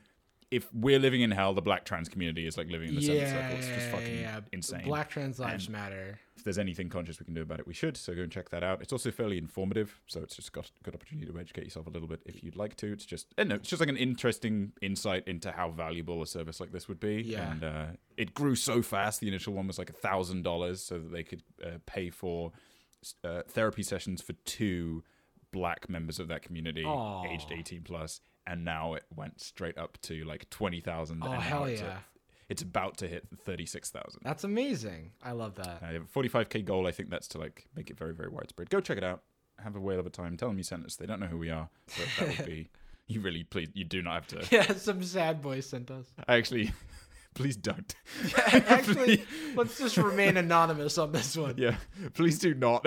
If we're living in hell, the black trans community is like living in the seventh circle. It's just fucking yeah. insane Black trans lives And- matter. if there's anything conscious we can do about it, we should. So go and check that out. It's also fairly informative, so it's just got a good opportunity to educate yourself a little bit if you'd like to. It's just, I know, it's just like an interesting insight into how valuable a service like this would be. Yeah. And uh, it grew so fast. The initial one was like a thousand dollars, so that they could uh, pay for uh, therapy sessions for two black members of that community, Aw. aged eighteen plus. And now it went straight up to like twenty thousand. Oh, hell yeah. It's about to hit thirty six thousand. That's amazing. I love that. Uh, 45k goal. I think that's to like make it very, very widespread. Go check it out. Have a whale of a time. Tell them you sent us. They don't know who we are, but that would be. You really, please, you do not have to. Yeah, some sad boy sent us. Actually, please don't. Actually, let's just remain anonymous on this one. Yeah, please do not.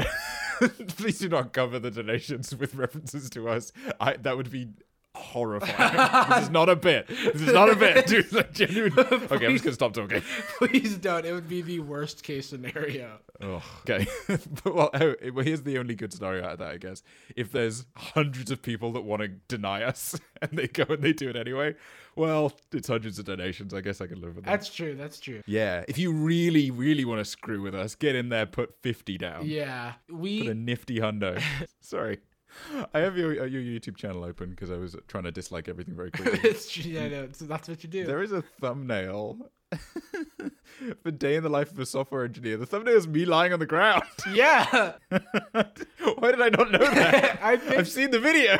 please do not cover the donations with references to us. I that would be horrifying. this is not a bit. This is not a bit. Dude, like genuine. Okay, I'm just gonna stop talking. Please don't. It would be the worst case scenario. Oh, okay. but well, oh, here's the only good scenario out of that, I guess. If there's hundreds of people that want to deny us and they go and they do it anyway, well, it's hundreds of donations. I guess I can live with that. That's true. That's true. yeah. If you really, really want to screw with us, get in there, put 50 down. Yeah, We Put a nifty hundo. Sorry. I have your, uh, your YouTube channel open because I was trying to dislike everything very quickly. Yeah, no, so that's what you do. There is a thumbnail for day in the life of a software engineer. The thumbnail is me lying on the ground. yeah, Why did I not know that? I think I've seen the video.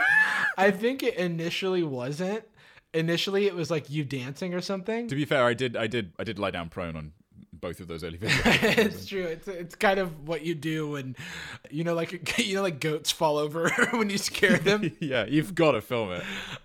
I think it initially wasn't. Initially, it was like you dancing or something. to be fair, I did, I did, I did lie down prone on both of those early videos. it's true. It's it's kind of what you do when, you know, like you know, like goats fall over when you scare them. yeah, you've got to film it.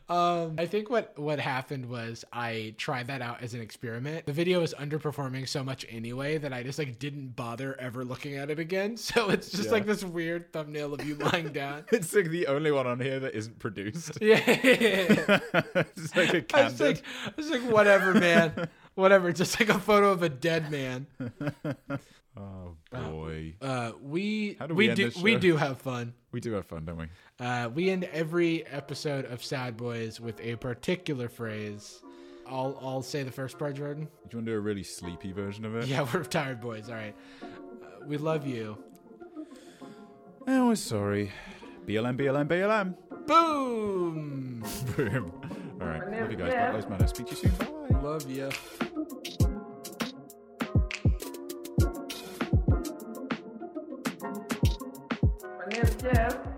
Um, I think what what happened was I tried that out as an experiment. The video was underperforming so much anyway that I just like didn't bother ever looking at it again. So it's just Yeah. like this weird thumbnail of you lying down. It's like the only one on here that isn't produced. yeah. it's like a I was like, I was like, whatever, man, whatever. Just like a photo of a dead man. oh boy, Uh, we How do we, we do we do have fun. we do have fun, don't we? Uh, we end every episode of Sad Boyz with a particular phrase. I'll I'll say the first part, Jordan. Do you want to do a really sleepy version of it? Yeah, we're tired boys. All right, uh, we love you. Oh, sorry. BLM, BLM, BLM. Boom. Boom. All right, love you guys. Black Lives Matter. Speak to you soon. Bye. Love you. My name's Jeff.